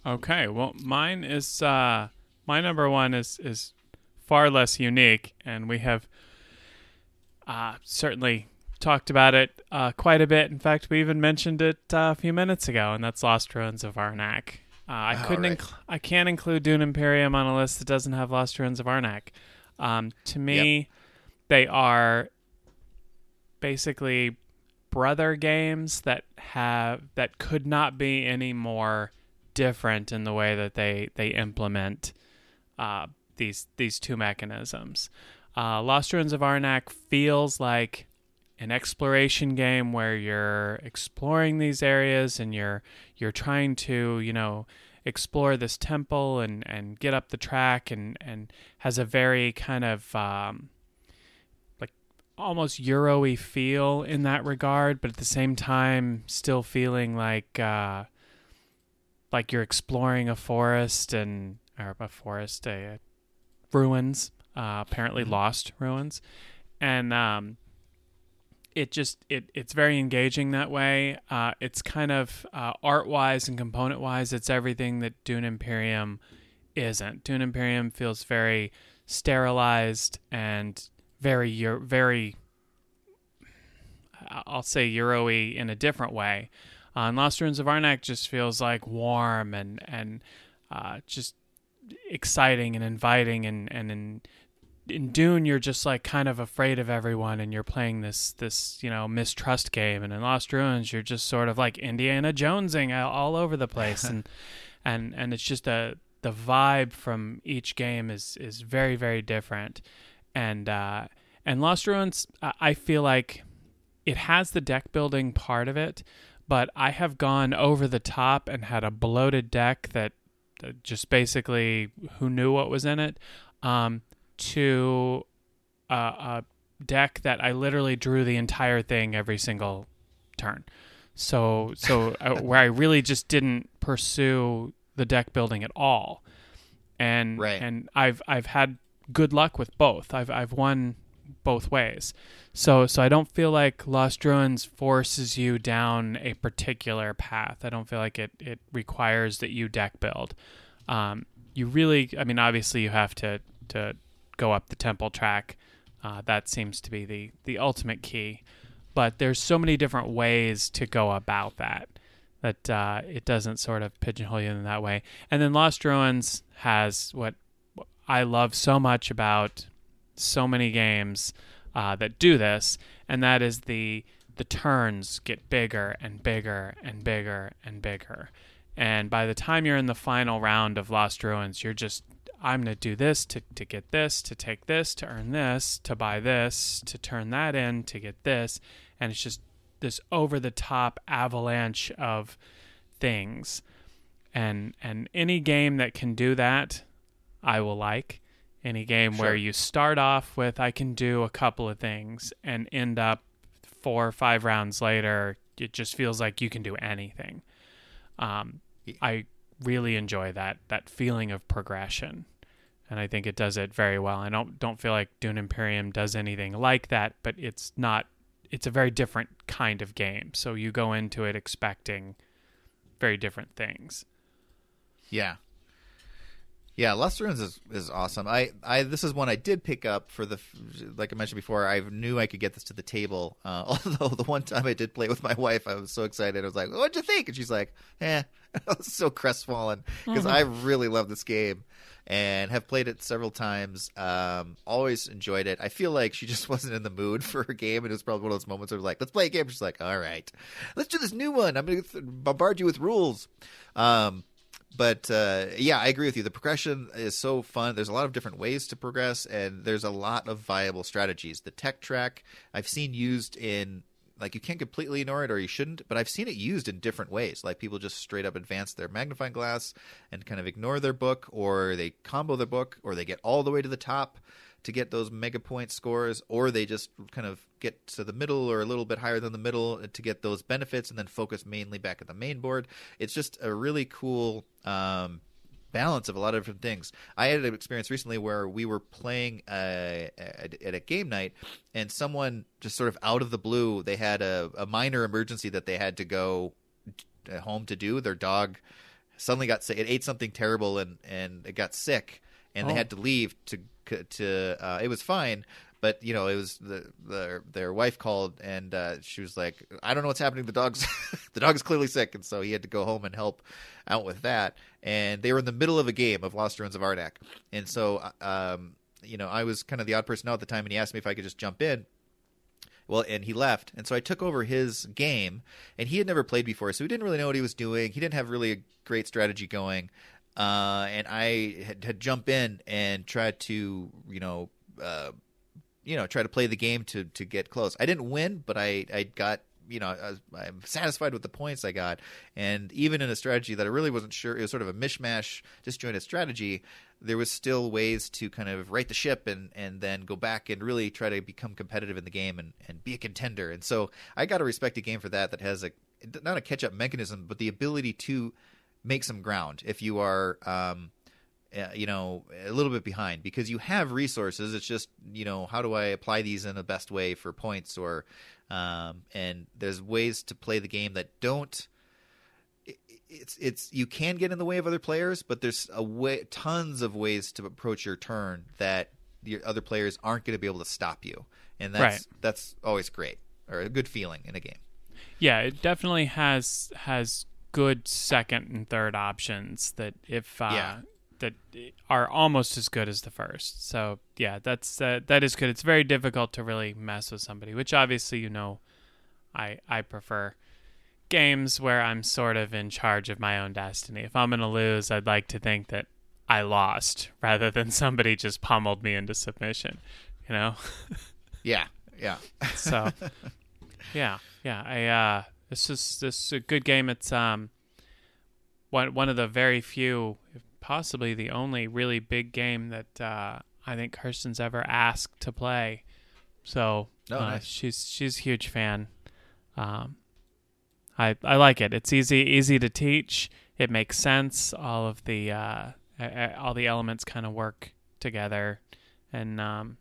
Okay, well, mine is uh, my number one is is far less unique, and we have uh, certainly talked about it uh, quite a bit. In fact, we even mentioned it uh, a few minutes ago, and that's Lost Ruins of Arnak. Uh, I couldn't, right. inc- I can't include Dune Imperium on a list that doesn't have Lost Ruins of Arnak. Um, to me, they are basically brother games that have that could not be any more different in the way that they they implement uh, these these two mechanisms. Uh, Lost Ruins of Arnak feels like an exploration game where you're exploring these areas and you're you're trying to you know explore this temple and and get up the track and and has a very kind of um, like almost Euro-y feel in that regard, but at the same time still feeling like uh, like you're exploring a forest and or a forest a, ruins uh, apparently lost ruins. And um, it just it it's very engaging that way. Uh, it's kind of uh, art wise and component wise, it's everything that Dune Imperium isn't. Dune Imperium feels very sterilized and very very I'll say Euro-y in a different way. Uh, and Lost Ruins of Arnak just feels like warm and and uh, just exciting and inviting and and in in Dune you're just like kind of afraid of everyone and you're playing this this you know mistrust game. And in Lost Ruins you're just sort of like Indiana Jonesing all, over the place. And and and it's just a the vibe from each game is is very very different. And uh and Lost Ruins I feel like it has the deck building part of it but I have gone over the top and had a bloated deck that that just basically who knew what was in it. Um, to a, a deck that I literally drew the entire thing every single turn. So so uh, where I really just didn't pursue the deck building at all, and Right. and I've I've had good luck with both. I've I've won both ways. So so I don't feel like Lost Ruins forces you down a particular path. I don't feel like it it requires that you deck build. Um, you really, I mean, obviously you have to to go up the temple track. Uh, that seems to be the the ultimate key. But there's so many different ways to go about that that uh, it doesn't sort of pigeonhole you in that way. And then Lost Ruins has what I love so much about so many games uh, that do this, and that is the the turns get bigger and bigger and bigger and bigger. And by the time you're in the final round of Lost Ruins, you're just I'm gonna do this to, to get this, to take this, to earn this, to buy this, to turn that in, to get this, and it's just this over the top avalanche of things. And and any game that can do that, I will like. Any game where you start off with I can do a couple of things and end up four or five rounds later, it just feels like you can do anything. Um, I really enjoy that that feeling of progression, and I think it does it very well. I don't don't feel like Dune Imperium does anything like that, but it's not. It's a very different kind of game, so you go into it expecting very different things. Yeah. Yeah, Lost Ruins is, is awesome. I, I this is one I did pick up for the like I mentioned before. I knew I could get this to the table. Uh, although the one time I did play with my wife, I was so excited. I was like, "What'd you think?" And she's like, "Eh." I was so crestfallen because I really love this game and have played it several times. Um, always enjoyed it. I feel like she just wasn't in the mood for her game, and it was probably one of those moments where like, "Let's play a game." She's like, "All right, let's do this new one. I'm going to bombard you with rules." Um, but uh, yeah, I agree with you. The progression is so fun. There's a lot of different ways to progress, and there's a lot of viable strategies. The tech track I've seen used in like you can't completely ignore it or you shouldn't, but I've seen it used in different ways. Like people just straight up advance their magnifying glass and kind of ignore their book, or they combo their book, or they get all the way to the top to get those mega point scores, or they just kind of get to the middle or a little bit higher than the middle to get those benefits and then focus mainly back at the main board. It's just a really cool um, balance of a lot of different things. I had an experience recently where we were playing uh, at a game night, and someone just sort of out of the blue, they had a, a minor emergency that they had to go home to do. Their dog suddenly got sick. It ate something terrible and and it got sick, and oh. they had to leave to to. Uh, it was fine, but you know, it was the, the their wife called and uh, she was like, "I don't know what's happening. The dog's the dog's clearly sick," and so he had to go home and help out with that. And they were in the middle of a game of Lost Ruins of Arnak, and so um, you know, I was kind of the odd person out at the time, and he asked me if I could just jump in. Well, and he left, and so I took over his game, and he had never played before, so he didn't really know what he was doing. He didn't have really a great strategy going, uh, and I had, had jump in and tried to, you know, uh, you know try to play the game to to get close. I didn't win, but I I got you know I am satisfied with the points I got, and even in a strategy that I really wasn't sure it was sort of a mishmash disjointed strategy. There was still ways to kind of right the ship and and then go back and really try to become competitive in the game and and be a contender. And so I got to respect a game for that that has a not a catch up mechanism, but the ability to make some ground if you are um, uh, you know a little bit behind because you have resources. It's just you know how do i apply these in the best way for points or um, and there's ways to play the game that don't it's it's you can get in the way of other players but there's a way tons of ways to approach your turn that your other players aren't going to be able to stop you. And that's right. that's always great or a good feeling in a game. Yeah it definitely has has good second and third options that if uh, yeah that are almost as good as the first. So yeah, that's uh, that is good. It's very difficult to really mess with somebody, which obviously you know, I I prefer games where I'm sort of in charge of my own destiny. If I'm gonna lose, I'd like to think that I lost rather than somebody just pummeled me into submission. You know? yeah, yeah. so yeah, yeah. I uh, this is this is a good game. It's um one one of the very few possibly the only really big game that uh, I think Kirsten's ever asked to play. So oh, uh, nice. she's she's a huge fan. Um, I I like it. It's easy easy to teach. It makes sense. All of the uh, all the elements kind of work together, and um,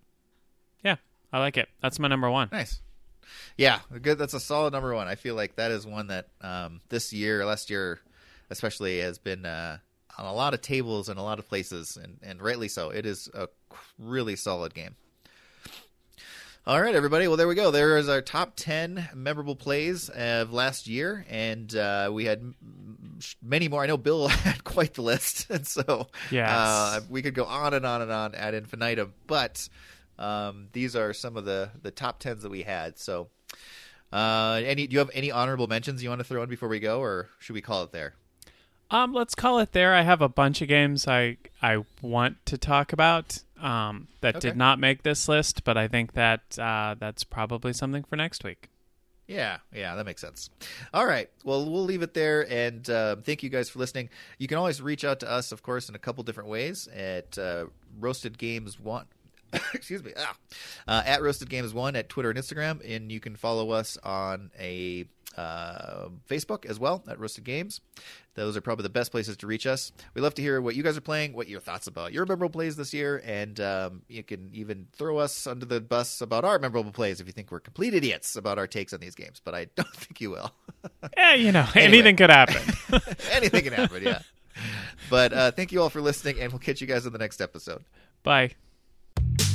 yeah, I like it. That's my number one. Nice. Yeah, good. That's a solid number one. I feel like that is one that um, this year, last year, especially, has been uh, on a lot of tables and a lot of places, and, and rightly so. It is a really solid game. All right, everybody. Well, there we go. There is our top 10 memorable plays of last year, and uh, we had many more. I know Bill had quite the list, and so yes. uh, we could go on and on and on ad infinitum, but um, these are some of the, the top 10s that we had. So, uh, any do you have any honorable mentions you want to throw in before we go, or should we call it there? Um, let's call it there. I have a bunch of games I I want to talk about um, that okay. did not make this list, but I think that uh, that's probably something for next week. Yeah, yeah, that makes sense. All right, well, we'll leave it there, and uh, thank you guys for listening. You can always reach out to us, of course, in a couple different ways at uh, Roasted Games One. excuse me, ah, uh, at Roasted Games One at Twitter and Instagram, and you can follow us on a uh, Facebook as well at Roasted Games. Those are probably the best places to reach us. We love to hear what you guys are playing, what your thoughts about your memorable plays this year, and um, you can even throw us under the bus about our memorable plays if you think we're complete idiots about our takes on these games. But I don't think you will. yeah, you know, anyway. anything could happen. anything can happen. Yeah. But uh, thank you all for listening, and we'll catch you guys in the next episode. Bye you